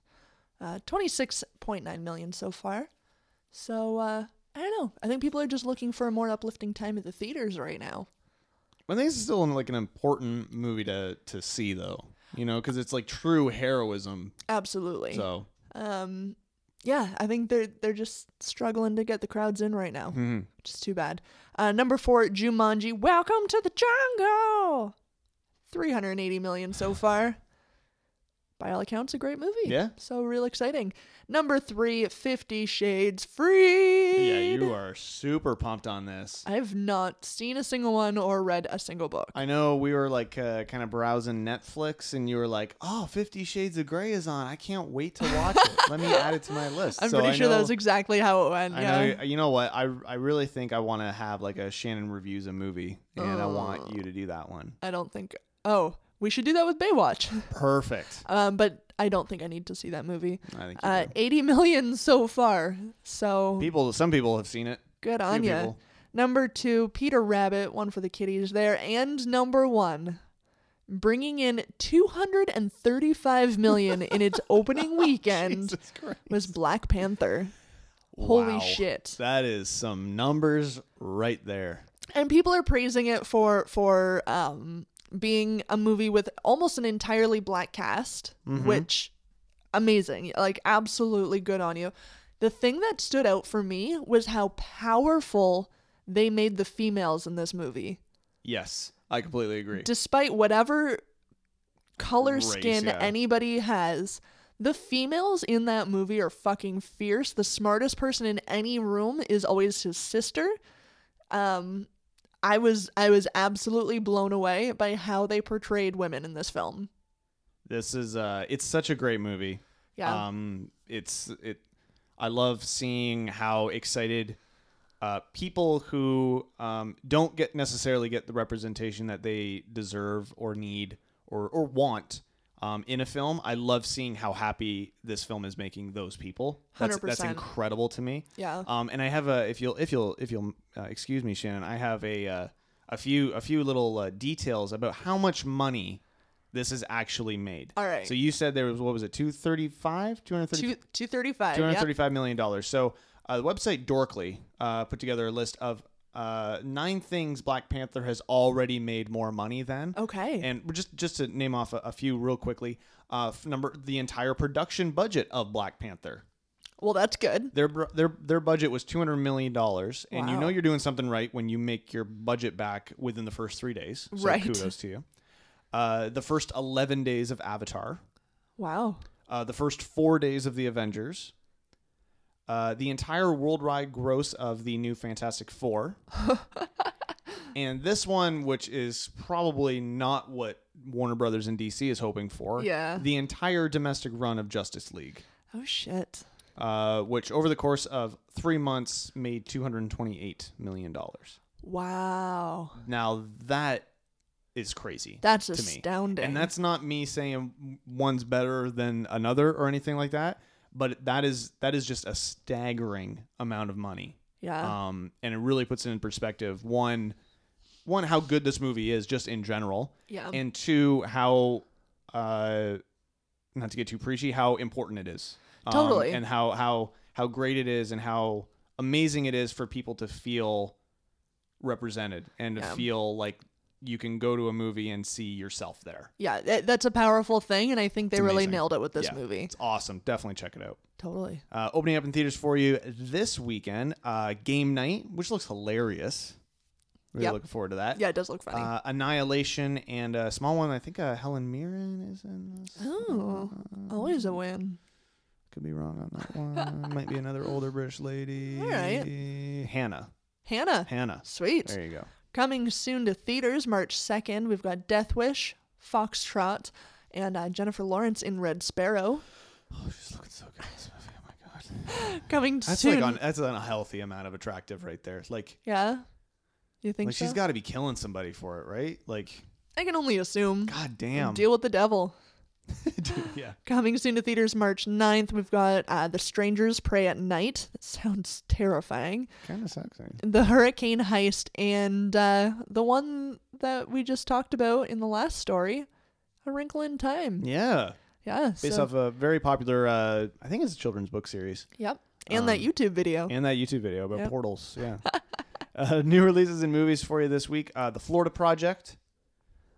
Uh, 26.9 million so far. So, uh, I don't know. I think people are just looking for a more uplifting time at the theaters right now. I think it's still like an important movie to to see though. You know, because it's like true heroism. Absolutely. So Um, yeah, I think they're they're just struggling to get the crowds in right now, mhm. which is too bad. Uh, number four, Jumanji. Welcome to the jungle. 380 million so far. By all accounts, a great movie. Yeah. So real exciting. Number three, Fifty Shades Freed. yeah, you are super pumped on this. I've not seen a single one or read a single book. I know we were like uh, kind of browsing Netflix, and you were like, "Oh, Fifty Shades of Grey is on. I can't wait to watch it. Let me add it to my list." I'm So pretty I sure that was exactly how it went. I yeah. know. You know what? I I really think I want to have like a Shannon reviews a movie, and I want you to do that one. I don't think. Oh, we should do that with Baywatch. Perfect. um, but I don't think I need to see that movie. I think you Uh, do. 80 million so far. So people. Some people have seen it. good on you. Number two, Peter Rabbit, one for the kiddies there, and number one, bringing in 235 million in its opening weekend was Black Panther. Holy Wow. shit! That is some numbers right there. and people are praising it for for um being a movie with almost an entirely black cast which amazing. Like absolutely good on you. The thing that stood out for me was how powerful they made the females in this movie. Yes, I completely agree. despite whatever color Race, skin yeah. anybody has the females in that movie are fucking fierce. The smartest person in any room is always his sister. Um i was i was absolutely blown away by how they portrayed women in this film This is uh it's such a great movie. yeah Um it's it I love seeing how excited uh, people who um, don't get necessarily get the representation that they deserve or need or or want um, in a film. I love seeing how happy this film is making those people. That's, that's 100%. incredible to me. Yeah. Um, and I have a if you'll if you'll if you'll uh, excuse me, Shannon, I have a uh, a few a few little uh, details about how much money this is actually made. All right. So you said there was what was it, two thirty five, two hundred thirty Two two thirty five. Two hundred Yep. thirty-five million dollars. So uh, the website Dorkly uh, put together a list of uh, nine things Black Panther has already made more money than. Okay. And just just to name off a, a few real quickly. Uh, number the entire production budget of Black Panther. Well, that's good. Their their their budget was two hundred million dollars, and you know you're doing something right when you make your budget back within the first three days. So Right. Kudos to you. Uh, the first eleven days of Avatar Wow. uh, the first four days of the Avengers, uh, the entire worldwide gross of the new Fantastic Four, and this one, which is probably not what Warner Brothers and DC is hoping for. Yeah. The entire domestic run of Justice League, Oh shit. uh, which over the course of three months made two hundred twenty-eight million dollars. Wow. Now that is crazy. That's to me. astounding. And that's not me saying one's better than another or anything like that, but that is that is just a staggering amount of money. Yeah. Um, and it really puts it in perspective. One, one how good this movie is just in general, Yeah. and two how, uh, not to get too preachy, how important it is. Um, Totally. and how how how great it is, and how amazing it is for people to feel represented and to Yeah. feel like you can go to a movie and see yourself there. yeah, that- that's a powerful thing, and I think they really nailed it with this Yeah, movie. It's awesome. Definitely check it out. Totally. Uh, opening up in theaters for you this weekend, uh, Game Night, which looks hilarious. Really Yep. looking forward to that. Yeah, it does look funny. Uh, Annihilation and a small one. I think uh, Helen Mirren is in this. oh, always a win. Could be wrong on that one. Might be another older British lady. All right. Hannah. Hannah. Hannah. Sweet. There you go. Coming soon to theaters, March 2nd, we've got Death Wish, Foxtrot, and uh, Jennifer Lawrence in Red Sparrow. Oh, she's looking so good in this movie. Oh my god. Coming That's soon. like on, that's an unhealthy amount of attractive right there. Like, yeah? You think like so? she's got to be killing somebody for it, right? Like, I can only assume. god damn. Deal with the devil. yeah. Coming soon to theaters March 9th, we've got uh, The Strangers Prey at Night. That sounds terrifying. Kind of sexy. The Hurricane Heist, and uh, the one that we just talked about in the last story, A Wrinkle in Time. Yeah. Yeah. Based so- off a very popular, uh, I think it's a children's book series. Yep. And that um, YouTube video. And that YouTube video about Yep. portals. Yeah. uh, new releases and movies for you this week uh, The Florida Project,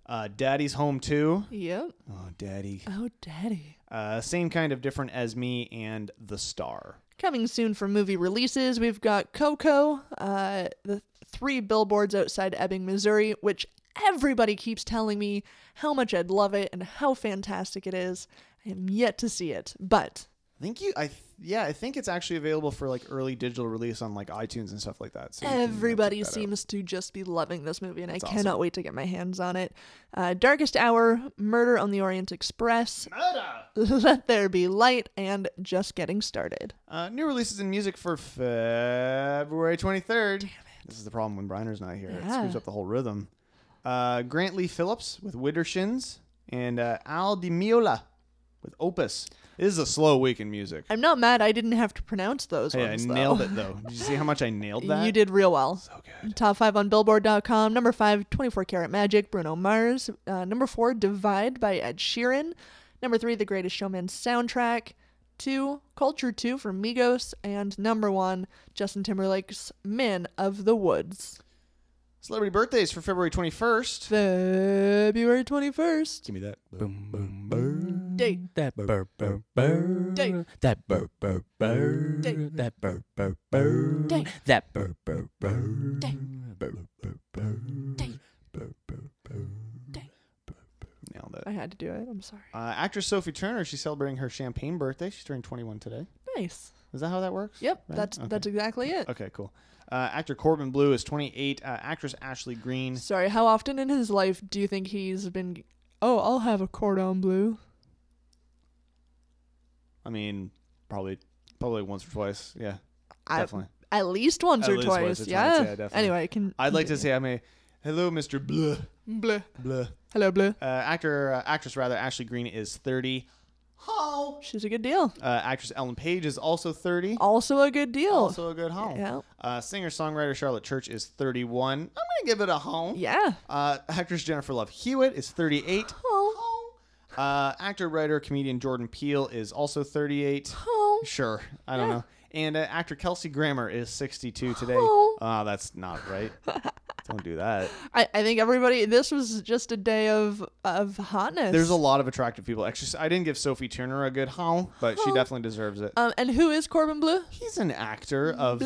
uh, Daddy's Home Too. Yep. Oh, Daddy. Oh, daddy. Uh, same kind of different as me and The Star. Coming soon for movie releases, we've got Coco, uh, the three billboards outside Ebbing, Missouri, which everybody keeps telling me how much I'd love it and how fantastic it is. I am yet to see it, but I think you, I th- yeah, I think it's actually available for like early digital release on like iTunes and stuff like that. So you can, check everybody that out. seems to just be loving this movie, and That's I awesome. cannot wait to get my hands on it. Uh, Darkest Hour, Murder on the Orient Express, Let There Be Light, and Just Getting Started. Uh, new releases in music for February 23rd. Damn it. This is the problem when Briner's not here. It screws up the whole rhythm. Uh, Grant Lee Phillips with Widdershins and uh, Al Di Meola with Opus. This is a slow week in music. I'm not mad I didn't have to pronounce those Hey, I ones. nailed it though. Did you see how much I nailed that? You did real well. So good. Top five on Billboard.com. Number five, 24 Karat Magic, Bruno Mars. Uh, number four, Divide by Ed Sheeran. Number three, The Greatest Showman soundtrack. Two, Culture 2 from Migos. And number one, Justin Timberlake's Men of the Woods. Celebrity birthdays for February 21st. February 21st. Give me that. Boom, boom, boom. Date. That burr, burr, burr. Date. That burr, burr, burr. Date. That burr, burr, burr. Date. That burr, burr, burr. Date. Burr, burr, burr. Date. Burr, burr, burr. Nailed it. I had to do it. I'm sorry. Uh, actress Sophie Turner, she's celebrating her champagne birthday. She's turning 21 today. Nice. Is that how that works? Yep, Right? that's Okay. that's exactly it. Okay, cool. Uh, actor Corbin Bleu is 28. Uh, actress Ashley Greene. Sorry, how often in his life do you think he's been. Oh, I'll have a cordon bleu. I mean, probably, probably once or twice. Yeah, I, definitely. at least once At or least twice. once or twice, yeah. Anyway, can I'd like to say I'm a hello, Mr. Blah. Bleh. Blah. Hello, Blue. Uh, actor, uh, actress rather, Ashley Greene is 30. How? She's a good deal. Uh, actress Ellen Page is also 30. Also a good deal. Also a good home. Yeah. Uh, Singer songwriter Charlotte Church is 31. I'm gonna give it a home. yeah. Uh, actress Jennifer Love Hewitt is 38. Oh. Uh, actor, writer, comedian Jordan Peele is also 38. Oh. Sure, I don't know. And uh, actor Kelsey Grammer is 62 today. Oh. That's not right. don't do that. I, I think everybody. This was just a day of of hotness. There's a lot of attractive people. Actually, I didn't give Sophie Turner a good how, but she Oh. definitely deserves it. Um, and who is Corbin Bleu? He's an actor of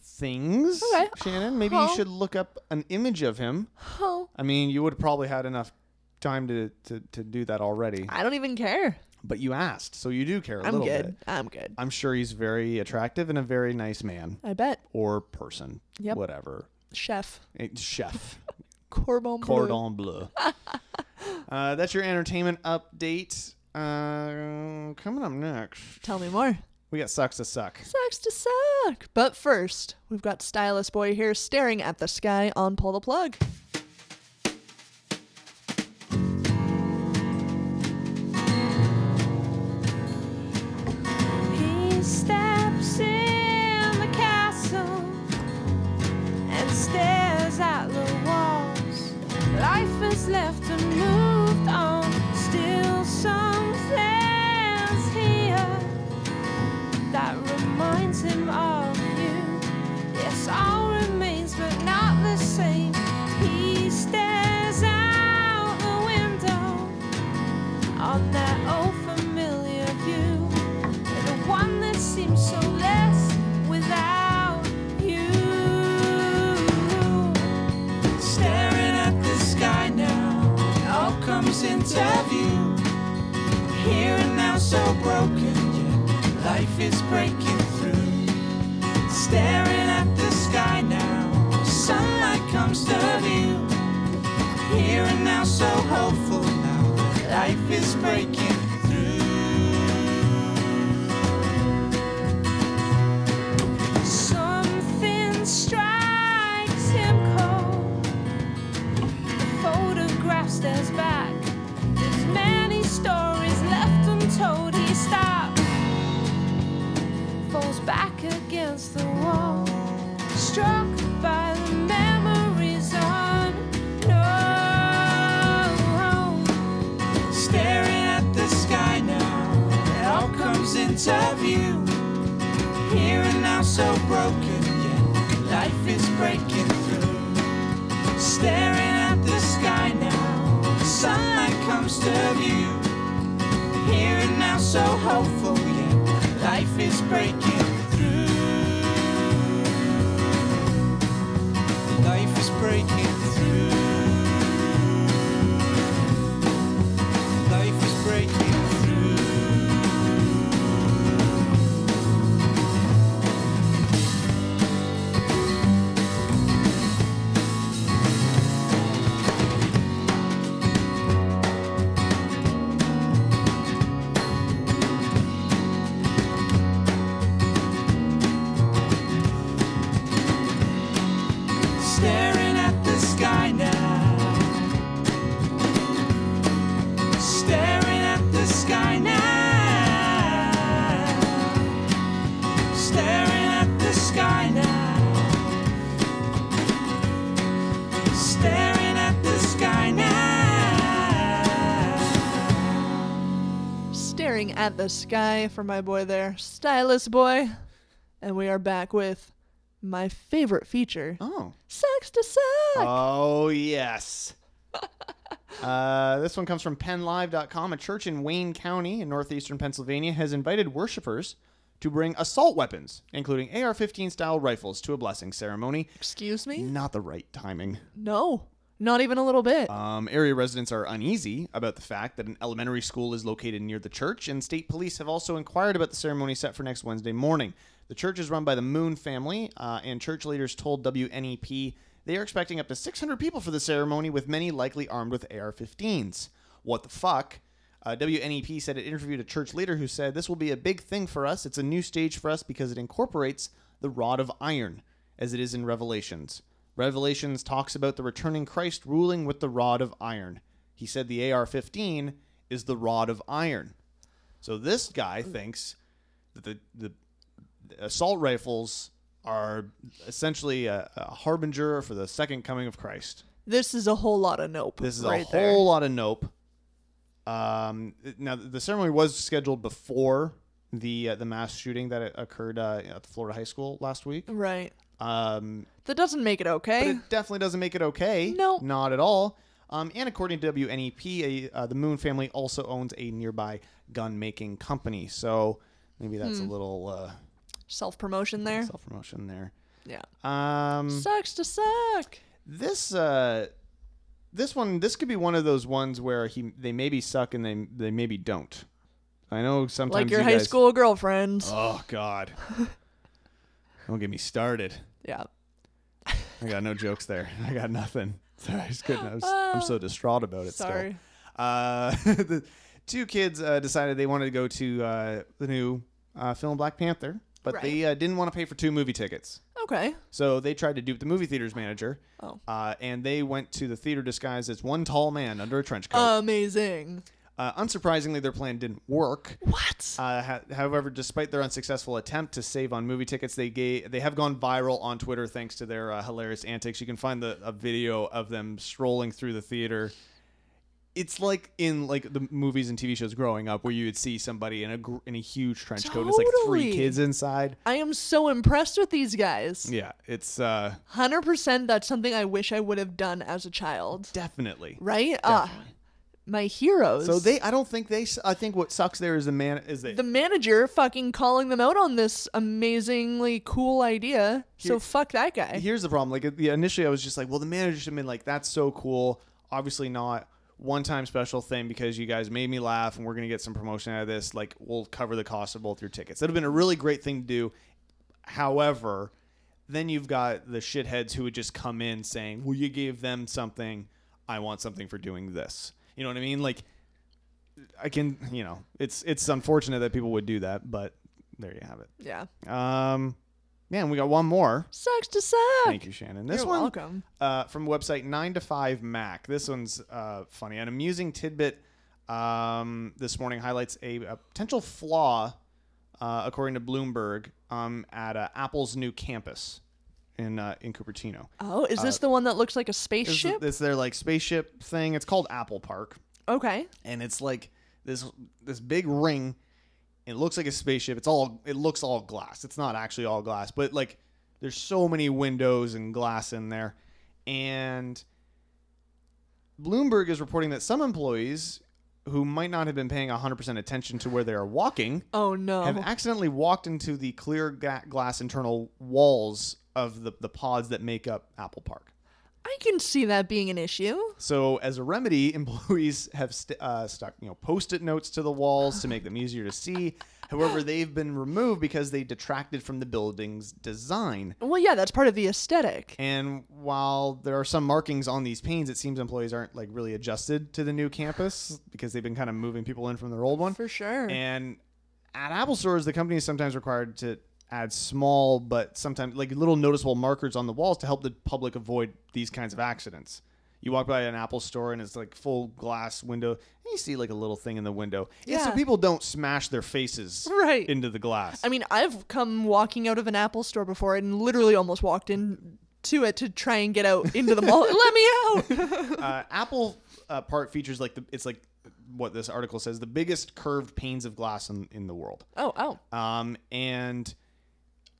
things. Okay. Shannon, maybe you should look up an image of him. Oh, I mean, you would have probably had enough time to, to, to do that already. I don't even care. But you asked, so you do care a I'm little good. bit. I'm good. I'm sure he's very attractive and a very nice man I bet. or person. Yep. Whatever. Chef Eh, Chef. Corbin Bleu. Cordon bleu. uh, that's your entertainment update. Uh, coming up next, Tell me more. we got Sucks to Suck. Sucks to suck. But first, we've got Stylist Boy here staring at the sky on Pull the Plug. Comes. Here and now, so broken, yet life is breaking through. Staring at the sky now, sunlight comes to view. Here and now, so hopeful now life is breaking Here and now, so broken, yet life is breaking through. Staring at the sky now, sunlight comes to view. Here and now, so hopeful, yet life is breaking at the sky for my boy there, Stylist Boy. And we are back with my favorite feature, Oh. Sex to Suck. Oh, yes. uh, this one comes from PennLive.com. A church in Wayne County in northeastern Pennsylvania has invited worshippers to bring assault weapons, including AR 15 style rifles, to a blessing ceremony. Excuse me? Not the right timing. No, not even a little bit. Um, area residents are uneasy about the fact that an elementary school is located near the church, and state police have also inquired about the ceremony set for next Wednesday morning. The church is run by the Moon family, uh, and church leaders told WNEP they are expecting up to 600 people for the ceremony, with many likely armed with AR 15s. What the fuck? Uh, WNEP said it interviewed a church leader who said, This will be a big thing for us. It's a new stage for us because it incorporates the rod of iron, as it is in Revelations. Revelations talks about the returning Christ ruling with the rod of iron. He said the AR 15 is the rod of iron. So this guy thinks that the, the assault rifles are essentially a, a harbinger for the second coming of Christ. This is a whole lot of nope. This is right a there. whole lot of nope. Um, now the ceremony was scheduled before the uh, the mass shooting that occurred uh, at the Florida high school last week. Right. Um, That doesn't make it okay. it definitely doesn't make it okay. No. not at all. Um, and according to WNEP, a, uh, the Moon family also owns a nearby gun making company. So maybe that's Hmm. a little uh, Self promotion there. self promotion there. Yeah. Um, Sucks to suck. this uh, this one, this could be one of those ones where he they maybe suck and they they maybe don't. I know sometimes Like your you high guys- school girlfriends. Oh God, don't get me started. Yeah. I got no jokes there. I got nothing. Sorry, I just couldn't. I was, I'm so distraught about it. Sorry. Still. Uh, the two kids uh, decided they wanted to go to uh, the new uh, film Black Panther, but Right. they uh, didn't want to pay for two movie tickets. Okay. So they tried to dupe the movie theater's manager. Oh. Uh, and they went to the theater disguised as one tall man under a trench coat. Amazing. Uh, unsurprisingly, their plan didn't work. What? Uh, ha- however, despite their unsuccessful attempt to save on movie tickets, they gave, they have gone viral on Twitter thanks to their uh, hilarious antics. You can find the a video of them strolling through the theater. It's like in like the movies and TV shows growing up, where you would see somebody in a gr- in a huge trench coat. It's like three Totally. kids inside. I am so impressed with these guys. Yeah, it's uh, 100% that's something I wish I would have done as a child. definitely. Right? Ah, my heroes. So they, I don't think they. I think what sucks there is the man is that the manager fucking calling them out on this amazingly cool idea. so fuck that guy. here's the problem. Like yeah, initially, I was just like, well, the manager should have been like, that's so cool. Obviously, not one time special thing because you guys made me laugh and we're gonna get some promotion out of this. Like, we'll cover the cost of both your tickets. That'd have been a really great thing to do. However, then you've got the shitheads who would just come in saying, well, you gave them something. I want something for doing this. You know what I mean? Like, I can, you know, it's it's unfortunate that people would do that, but there you have it. yeah. Um, man, we got one more. Sucks to suck. Thank you, Shannon. This You're one, welcome. Uh, from website nine to five Mac. This one's uh, funny. An amusing tidbit um, this morning highlights a, a potential flaw, uh, according to Bloomberg, um, at uh, Apple's new campus in uh, in Cupertino. Oh, is this the one that looks like a This is- spaceship? It's their like spaceship thing. It's called Apple Park, okay. and it's like this this big ring. It looks like a spaceship. It's all it looks all glass. It's not actually all glass, but like there's so many windows and glass in there. And Bloomberg is reporting that some employees who might not have been paying 100% attention to where they are walking Oh no. have accidentally walked into the clear ga- glass internal walls of the, the pods that make up Apple Park. I can see that being an issue. So, as a remedy, employees have st- uh, stuck, you know, post-it notes to the walls to make them easier to see. However, they've been removed because they detracted from the building's design. Well, yeah, that's part of the aesthetic. And while there are some markings on these panes, it seems employees aren't like really adjusted to the new campus because they've been kind of moving people in from their old one. For sure. And at Apple stores, the company is sometimes required to add small but sometimes like little noticeable markers on the walls to help the public avoid these kinds of accidents. You walk by an Apple store and it's like full glass window, and you see like a little thing in the window. It's so people don't smash their faces Right. into the glass. I mean, I've come walking out of an Apple store before and literally almost walked in to it to try and get out into the mall. Let me out. uh, Apple uh, part features like the it's like what this article says the biggest curved panes of glass in, in the world. oh, oh. Um, and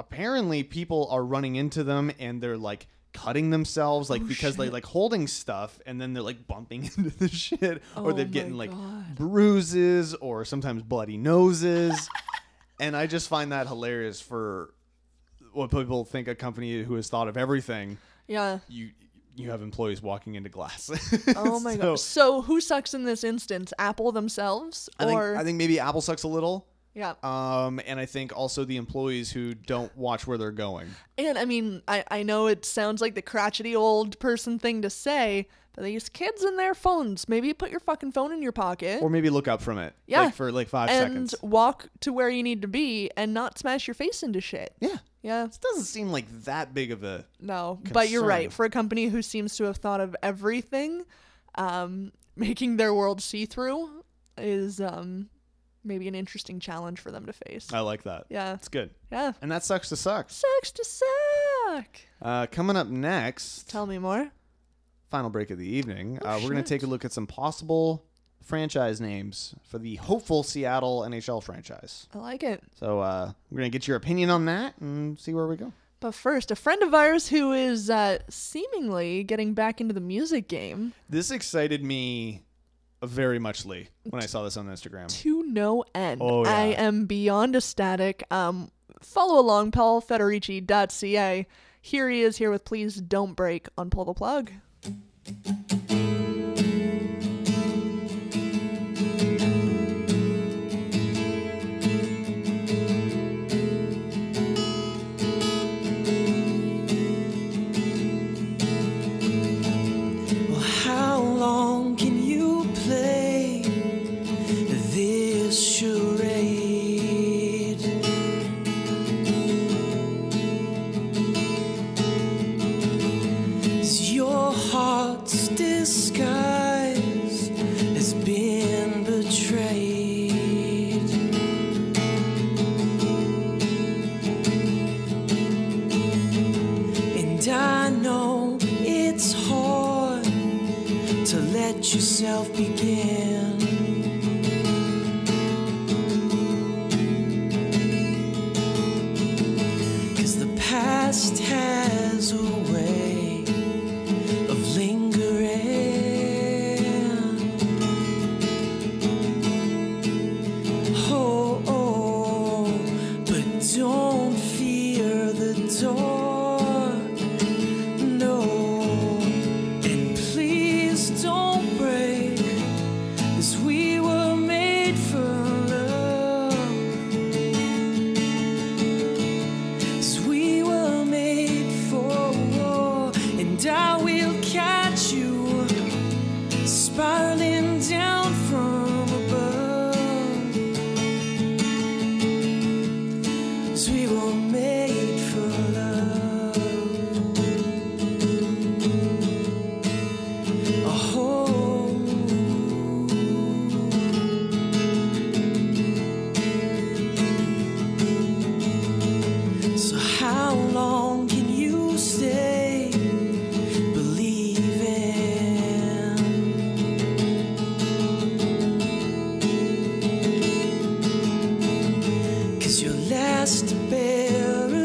apparently people are running into them and they're like cutting themselves like oh, because they like holding stuff and then they're like bumping into the shit or Oh they're my getting like God. bruises or sometimes bloody noses and i just find that hilarious for what people think a company who has thought of everything Yeah. you you have employees walking into glass Oh my So- god. So who sucks in this instance? Apple themselves I think, or I think maybe Apple sucks a little. Yeah. Um, and I think also the employees who don't watch where they're going. And I mean, I, I know it sounds like the crotchety old person thing to say, but these kids and their phones. Maybe put your fucking phone in your pocket. Or maybe look up from it. Yeah. Like for like five and seconds. walk to where you need to be and not smash your face into shit. Yeah. Yeah. This doesn't seem like that big of a No, but you're right. For a company who seems to have thought of everything, um, making their world see through is um, maybe an interesting challenge for them to face. I like that. Yeah. It's good. Yeah. And that sucks to suck. Sucks to suck. Uh, coming up next, Tell me more. final break of the evening, Oh, uh, we're going to take a look at some possible franchise names for the hopeful Seattle NHL franchise. I like it. So uh, we're going to get your opinion on that and see where we go. But first, a friend of ours who is uh, seemingly getting back into the music game This excited me very much Lee when I saw this on Instagram. to no end. Oh, yeah. I am beyond ecstatic. Um, follow along, Paul paulfederici.ca. Here he is here with Please Don't Break on Pull the Plug. Cause your last barricade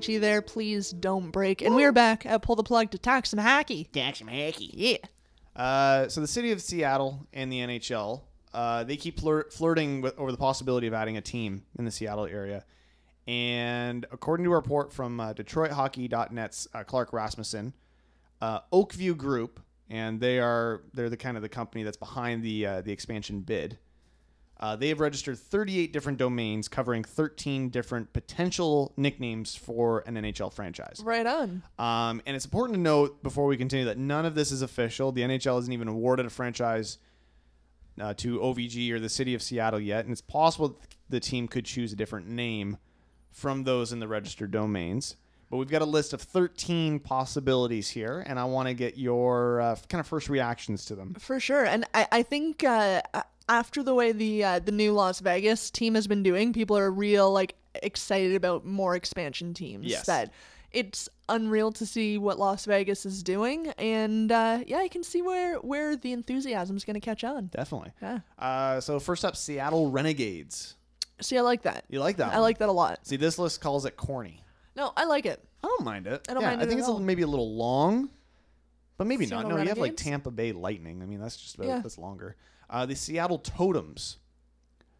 Paul there. Please don't break. And we're back at Pull the Plug to talk some hockey. Talk some hacky. Yeah. Uh, so the city of Seattle and the NHL, uh, they keep flir- flirting with, over the possibility of adding a team in the Seattle area. And according to a report from uh, DetroitHockey.net's uh, Clark Rasmussen, uh, Oak View Group, and they are they're the kind of the company that's behind the uh, the expansion bid. Uh, they have registered 38 different domains covering 13 different potential nicknames for an NHL franchise. Right on. Um, and it's important to note before we continue that none of this is official. The NHL hasn't even awarded a franchise uh, to OVG or the city of Seattle yet, and it's possible that the team could choose a different name from those in the registered domains. But we've got a list of 13 possibilities here, and I want to get your uh, kind of first reactions to them. For sure. And I, I think uh, after the way the uh, the new Las Vegas team has been doing, people are real like excited about more expansion teams. Yes. That it's unreal to see what Las Vegas is doing, and uh, yeah, I can see where where the enthusiasm is going to catch on. Definitely. Yeah. Uh, so first up, Seattle Renegades. See, I like that. You like that? I one? like that a lot. See, this list calls it corny. No, I like it. I don't mind it. I don't yeah, mind I think it's a, maybe a little long, but maybe not. Seattle No, you have like Tampa Bay Lightning. I mean, that's just about Yeah. that's longer. Uh, the Seattle Totems.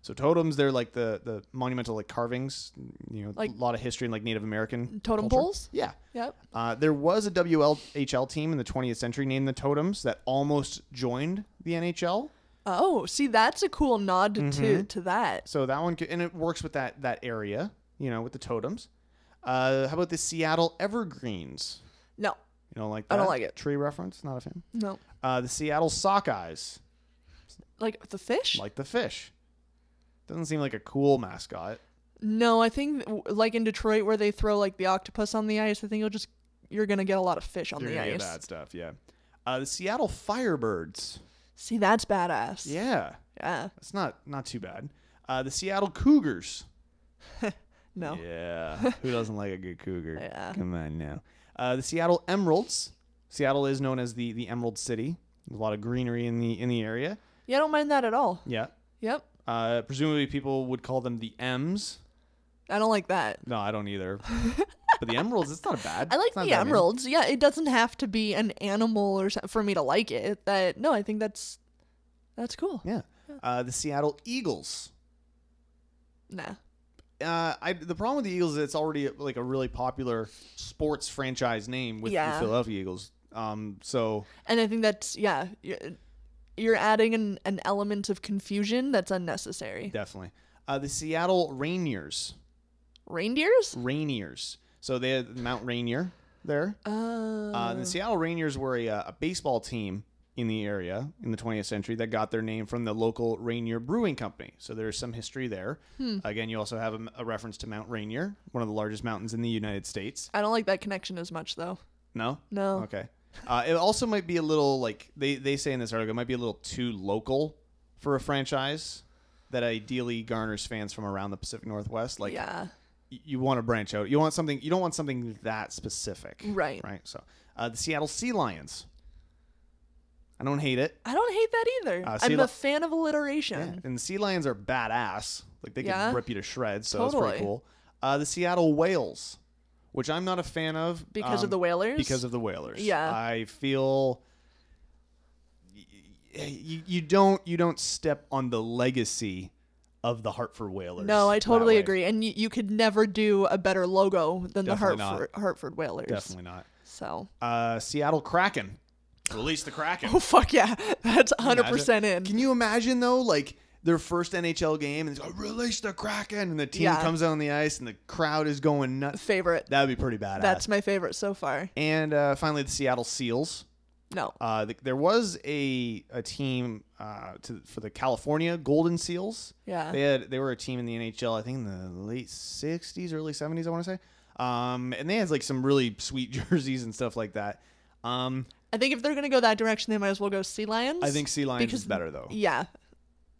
So totems, they're like the the monumental like carvings. You know, Like- a lot of history in like Native American Totem culture. poles? Yeah. Yep. Uh, there was a WLHL team in the 20th century named the Totems that almost joined the NHL. Oh, see, that's a cool nod to Mm-hmm. to, to that. So that one, could, and it works with that that area. You know, with the totems. Uh, how about the Seattle Evergreens? No, You don't like that? I don't like it. Tree reference? Not a fan. no, Uh, the Seattle Sockeyes, like the fish. like the fish. Doesn't seem like a cool mascot. No, I think like in Detroit where they throw like the octopus on the ice. I think you'll just you're gonna get a lot of fish on You're the gonna ice. that stuff, yeah. Uh, the Seattle Firebirds. See, that's badass. Yeah, Yeah. that's not not too bad. Uh, the Seattle Cougars. No. Yeah, who doesn't like a good cougar? Yeah. Come on now. Uh, the Seattle Emeralds. Seattle is known as the the Emerald City. There's a lot of greenery in the in the area. Yeah, I don't mind that at all. Yeah. Yep. Uh, presumably, people would call them the M's. I don't like that. No, I don't either. but the Emeralds, it's not bad. I like the bad emeralds. Yeah, it doesn't have to be an animal or something for me to like it. That no, I think that's that's cool. Yeah. Uh, the Seattle Eagles. Nah. Uh, I, the problem with the Eagles is it's already like a really popular sports franchise name with Yeah. the Philadelphia Eagles. Um, so And I think that's yeah, you're, adding an, an element of confusion that's unnecessary. definitely. Uh, the Seattle Rainiers. Reindeers? Rainiers. So they had Mount Rainier there. Uh, Uh, the Seattle Rainiers were a, a baseball team in the area in the 20th century that got their name from the local Rainier Brewing Company. So there's some history there. Again, you also have a, a reference to Mount Rainier, one of the largest mountains in the United States. I don't like that connection as much though. No? No. Okay. Uh, it also might be a little like they, they say in this article, it might be a little too local for a franchise that ideally garners fans from around the Pacific Northwest. Like yeah. y- you want to branch out. You want something. You don't want something that specific. Right. Right. So uh, the Seattle Sea Lions. I don't hate it. I don't hate that either. Uh, sea I'm li- a fan of alliteration. Yeah. And the Sea Lions are badass. Like they Yeah. can rip you to shreds. So that's pretty Totally. cool. Uh, the Seattle Whales, which I'm not a fan of Because of um, the Whalers? Because of the Whalers. Yeah. I feel you, you don't you don't step on the legacy of the Hartford Whalers. No, I totally agree. And you, you could never do a better logo than Definitely the not. Hartford, Hartford Whalers. Definitely not. So. Uh, Seattle Kraken. Release the Kraken. Oh fuck yeah, that's 100 percent in. Can you imagine though, like their first NHL game and it's like, release the Kraken, and the team Yeah. comes out on the ice and the crowd is going nuts. Favorite. That would be pretty badass. That's my favorite so far. and uh, finally the Seattle Seals. No. Uh, th- there was a a team uh, to, for the California Golden Seals. Yeah. they had they were a team in the NHL. I think in the late '60s, early '70s. I want to say. Um, and they had like some really sweet jerseys and stuff like that. Um, I think if they're gonna go that direction, they might as well go Sea Lions. I think Sea Lions because is better though. Yeah,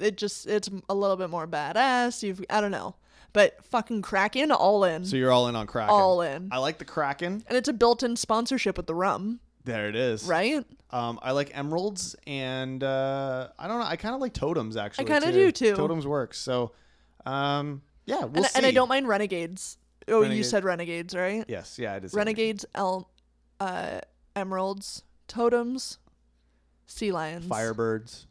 it just it's a little bit more badass. You've I don't know, but fucking Kraken all in, So you're all in on Kraken. all in, I like the Kraken. and it's a built-in sponsorship with the rum, There it is. right? Um, I like emeralds, and uh, I don't know. I kind of like totems actually. I kinda do, too. Totems works. So, um, yeah, we'll and, see. and I don't mind renegades. Oh, you said renegades, right? Yes, yeah, it is. Renegades, el- uh, emeralds, totems, sea lions. Firebirds.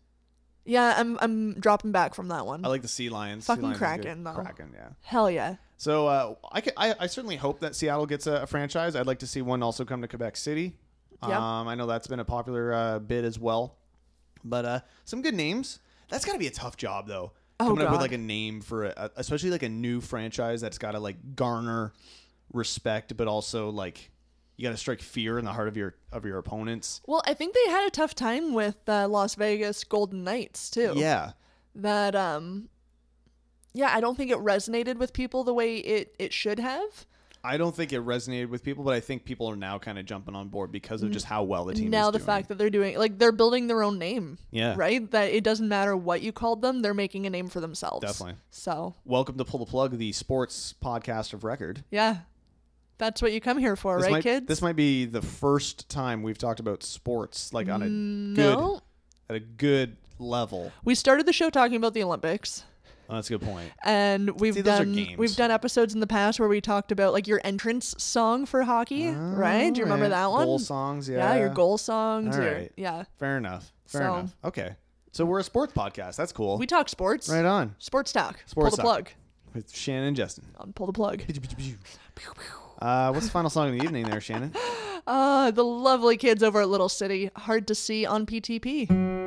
Yeah, I'm I'm dropping back from that one. I like the sea lions. Fucking sea lions. Kraken, though. Kraken, yeah. Hell yeah. So uh, I, could, I I certainly hope that Seattle gets a, a franchise. I'd like to see one also come to Quebec City. Yeah. Um, I know that's been a popular uh, bid as well. But uh, some good names. That's got to be a tough job though. Oh, Coming up with like a name for a- especially like a new franchise that's got to like garner respect, but also like you got to strike fear in the heart of your of your opponents. Well, I think they had a tough time with uh, Las Vegas Golden Knights too. Yeah. That um, yeah, I don't think it resonated with people the way it it should have. I don't think it resonated with people, but I think people are now kind of jumping on board because of just how well the team now the doing. fact that they're doing like they're building their own name. Yeah. Right. That it doesn't matter what you called them, they're making a name for themselves. Definitely. So Welcome to Pull the Plug, the sports podcast of record. yeah, that's what you come here for, This right, might, kids? This might be the first time we've talked about sports like on a mm, no. good at a good level. We started the show talking about the Olympics. Oh, that's a good point. and we've See, done we've done episodes in the past where we talked about like your entrance song for hockey, right? Do you remember oh, Alright. that one? Goal songs, yeah. your goal songs. All your- right. yeah, Fair enough. Fair So- enough. Okay. So we're a sports podcast. That's cool. we talk sports. right on. Sports talk. Sports Pull the talk. plug. With Shannon and Justin. On pull the plug. Uh, what's the final song of the evening there, Shannon? Uh, the lovely kids over at Little City. Hard to see on PTP.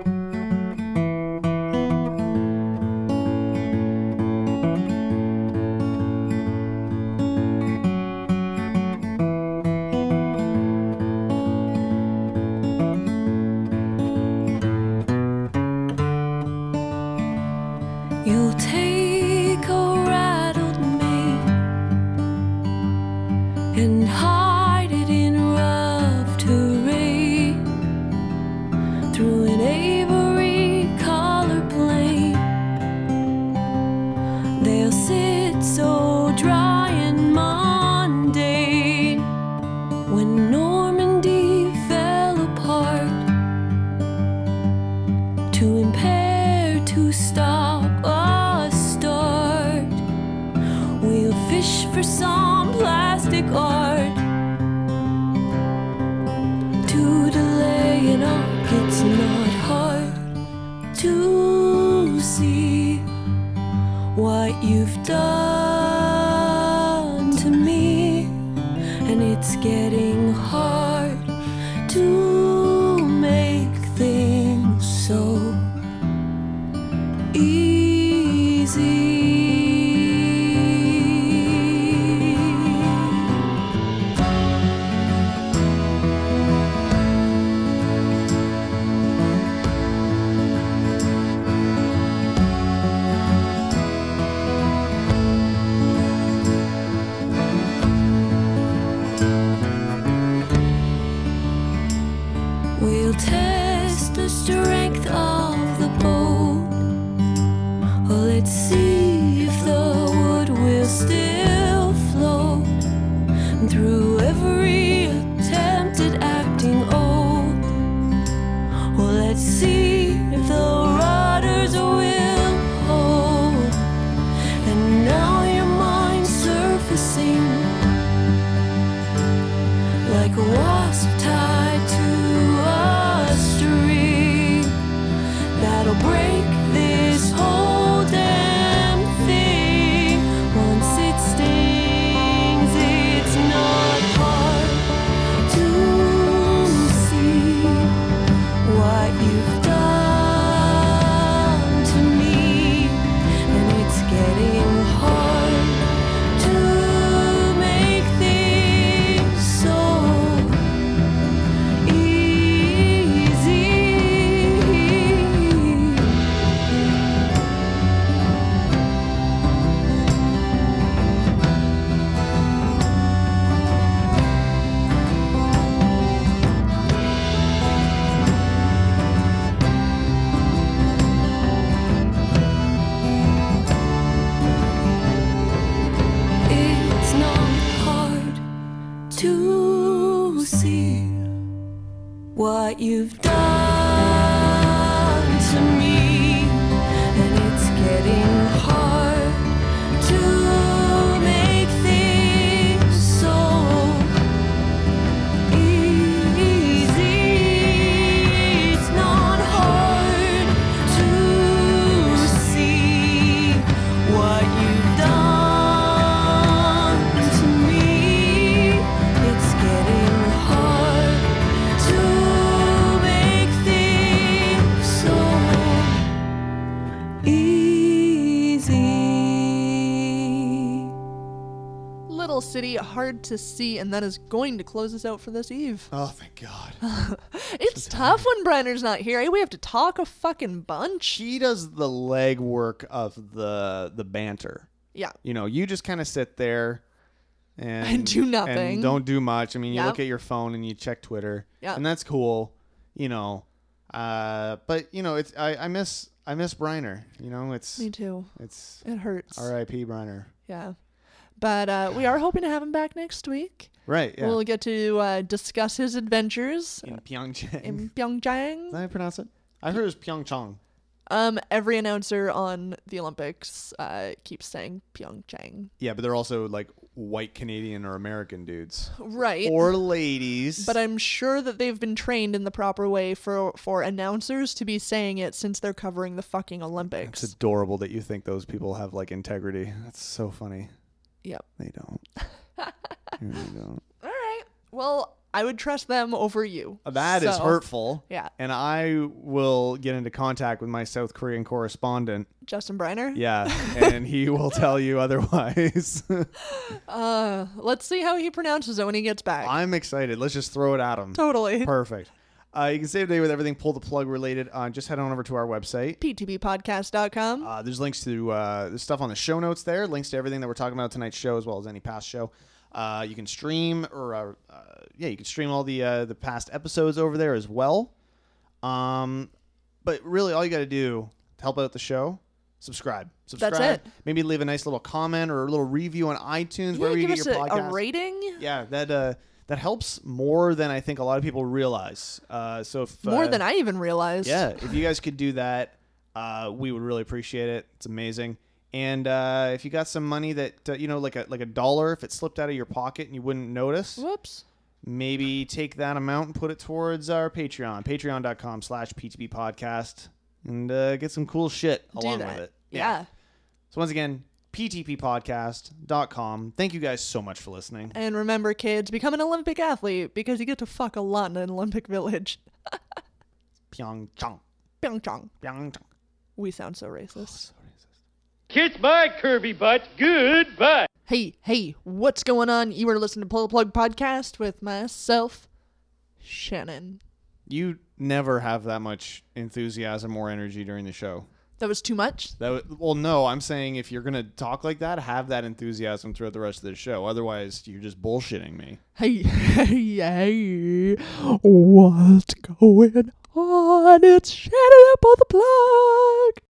Like a wasp tied hard to see, and that is going to close us out for this eve. Oh, thank God. It's tough when Briner's not here. eh? We have to talk a fucking bunch. She does the legwork of the the banter. Yeah. You know, you just kind of sit there and, And do nothing. and don't do much. I mean, you Yep. look at your phone and you check Twitter. Yeah. And that's cool, you know. Uh, but you know, it's I, I miss I miss Briner. You know, it's Me too. it's It hurts. R.I.P. Briner. Yeah. But uh, we are hoping to have him back next week. Right. Yeah. We'll get to uh, discuss his adventures in Pyeongchang. in Is Pyeongchang. that how you pronounce it? I heard it was Pyeongchang. Um, every announcer on the Olympics uh, keeps saying Pyeongchang. Yeah, but they're also like white Canadian or American dudes Right. or ladies. but I'm sure that they've been trained in the proper way for for announcers to be saying it since they're covering the fucking Olympics. It's adorable that you think those people have like integrity. That's so funny. Yep. They don't. they really don't. All right. Well, I would trust them over you. That is So, hurtful. Yeah. And I will get into contact with my South Korean correspondent. Justin Briner. Yeah. and he will tell you otherwise. Uh, let's see how he pronounces it when he gets back. I'm excited. Let's just throw it at him. totally. Perfect. Uh, you can save the day with everything pull the plug related. Uh, just head on over to our website. ptppodcast.com. Uh, there's links to uh, there's stuff on the show notes there, links to everything that we're talking about tonight's show, as well as any past show. Uh, you can stream or uh, uh, yeah, you can stream all the uh, the past episodes over there as well. Um, but really, all you got to do to help out the show, subscribe. Subscribe. it. Maybe leave a nice little comment or a little review on iTunes, yeah, wherever you give get us your a, podcast. a rating. Yeah, that uh, that helps more than I think a lot of people realize. Uh, so if More uh, than I even realized. yeah, if you guys could do that, uh, we would really appreciate it. It's amazing. And uh, if you got some money that uh, you know, like a like a dollar, if it slipped out of your pocket and you wouldn't notice, Whoops. maybe take that amount and put it towards our Patreon, patreon.com slash PTP podcast, and uh, get some cool shit along with it. Yeah. So once again, ptppodcast.com. Thank you guys so much for listening. And remember, kids, become an Olympic athlete because you get to fuck a lot in an Olympic village. Pyeongchang. Pyeongchang. Pyeongchang. We sound so racist. Kiss my curvy butt. Goodbye. Hey, hey, what's going on? You are listening to Pull the Plug Podcast with myself, Shannon. You never have that much enthusiasm or energy during the show. That was too much? That well, no, I'm saying if you're gonna talk like that, have that enthusiasm throughout the rest of the show. Otherwise, you're just bullshitting me. Hey, hey, hey, what's going on? It's Shannon up on the plug.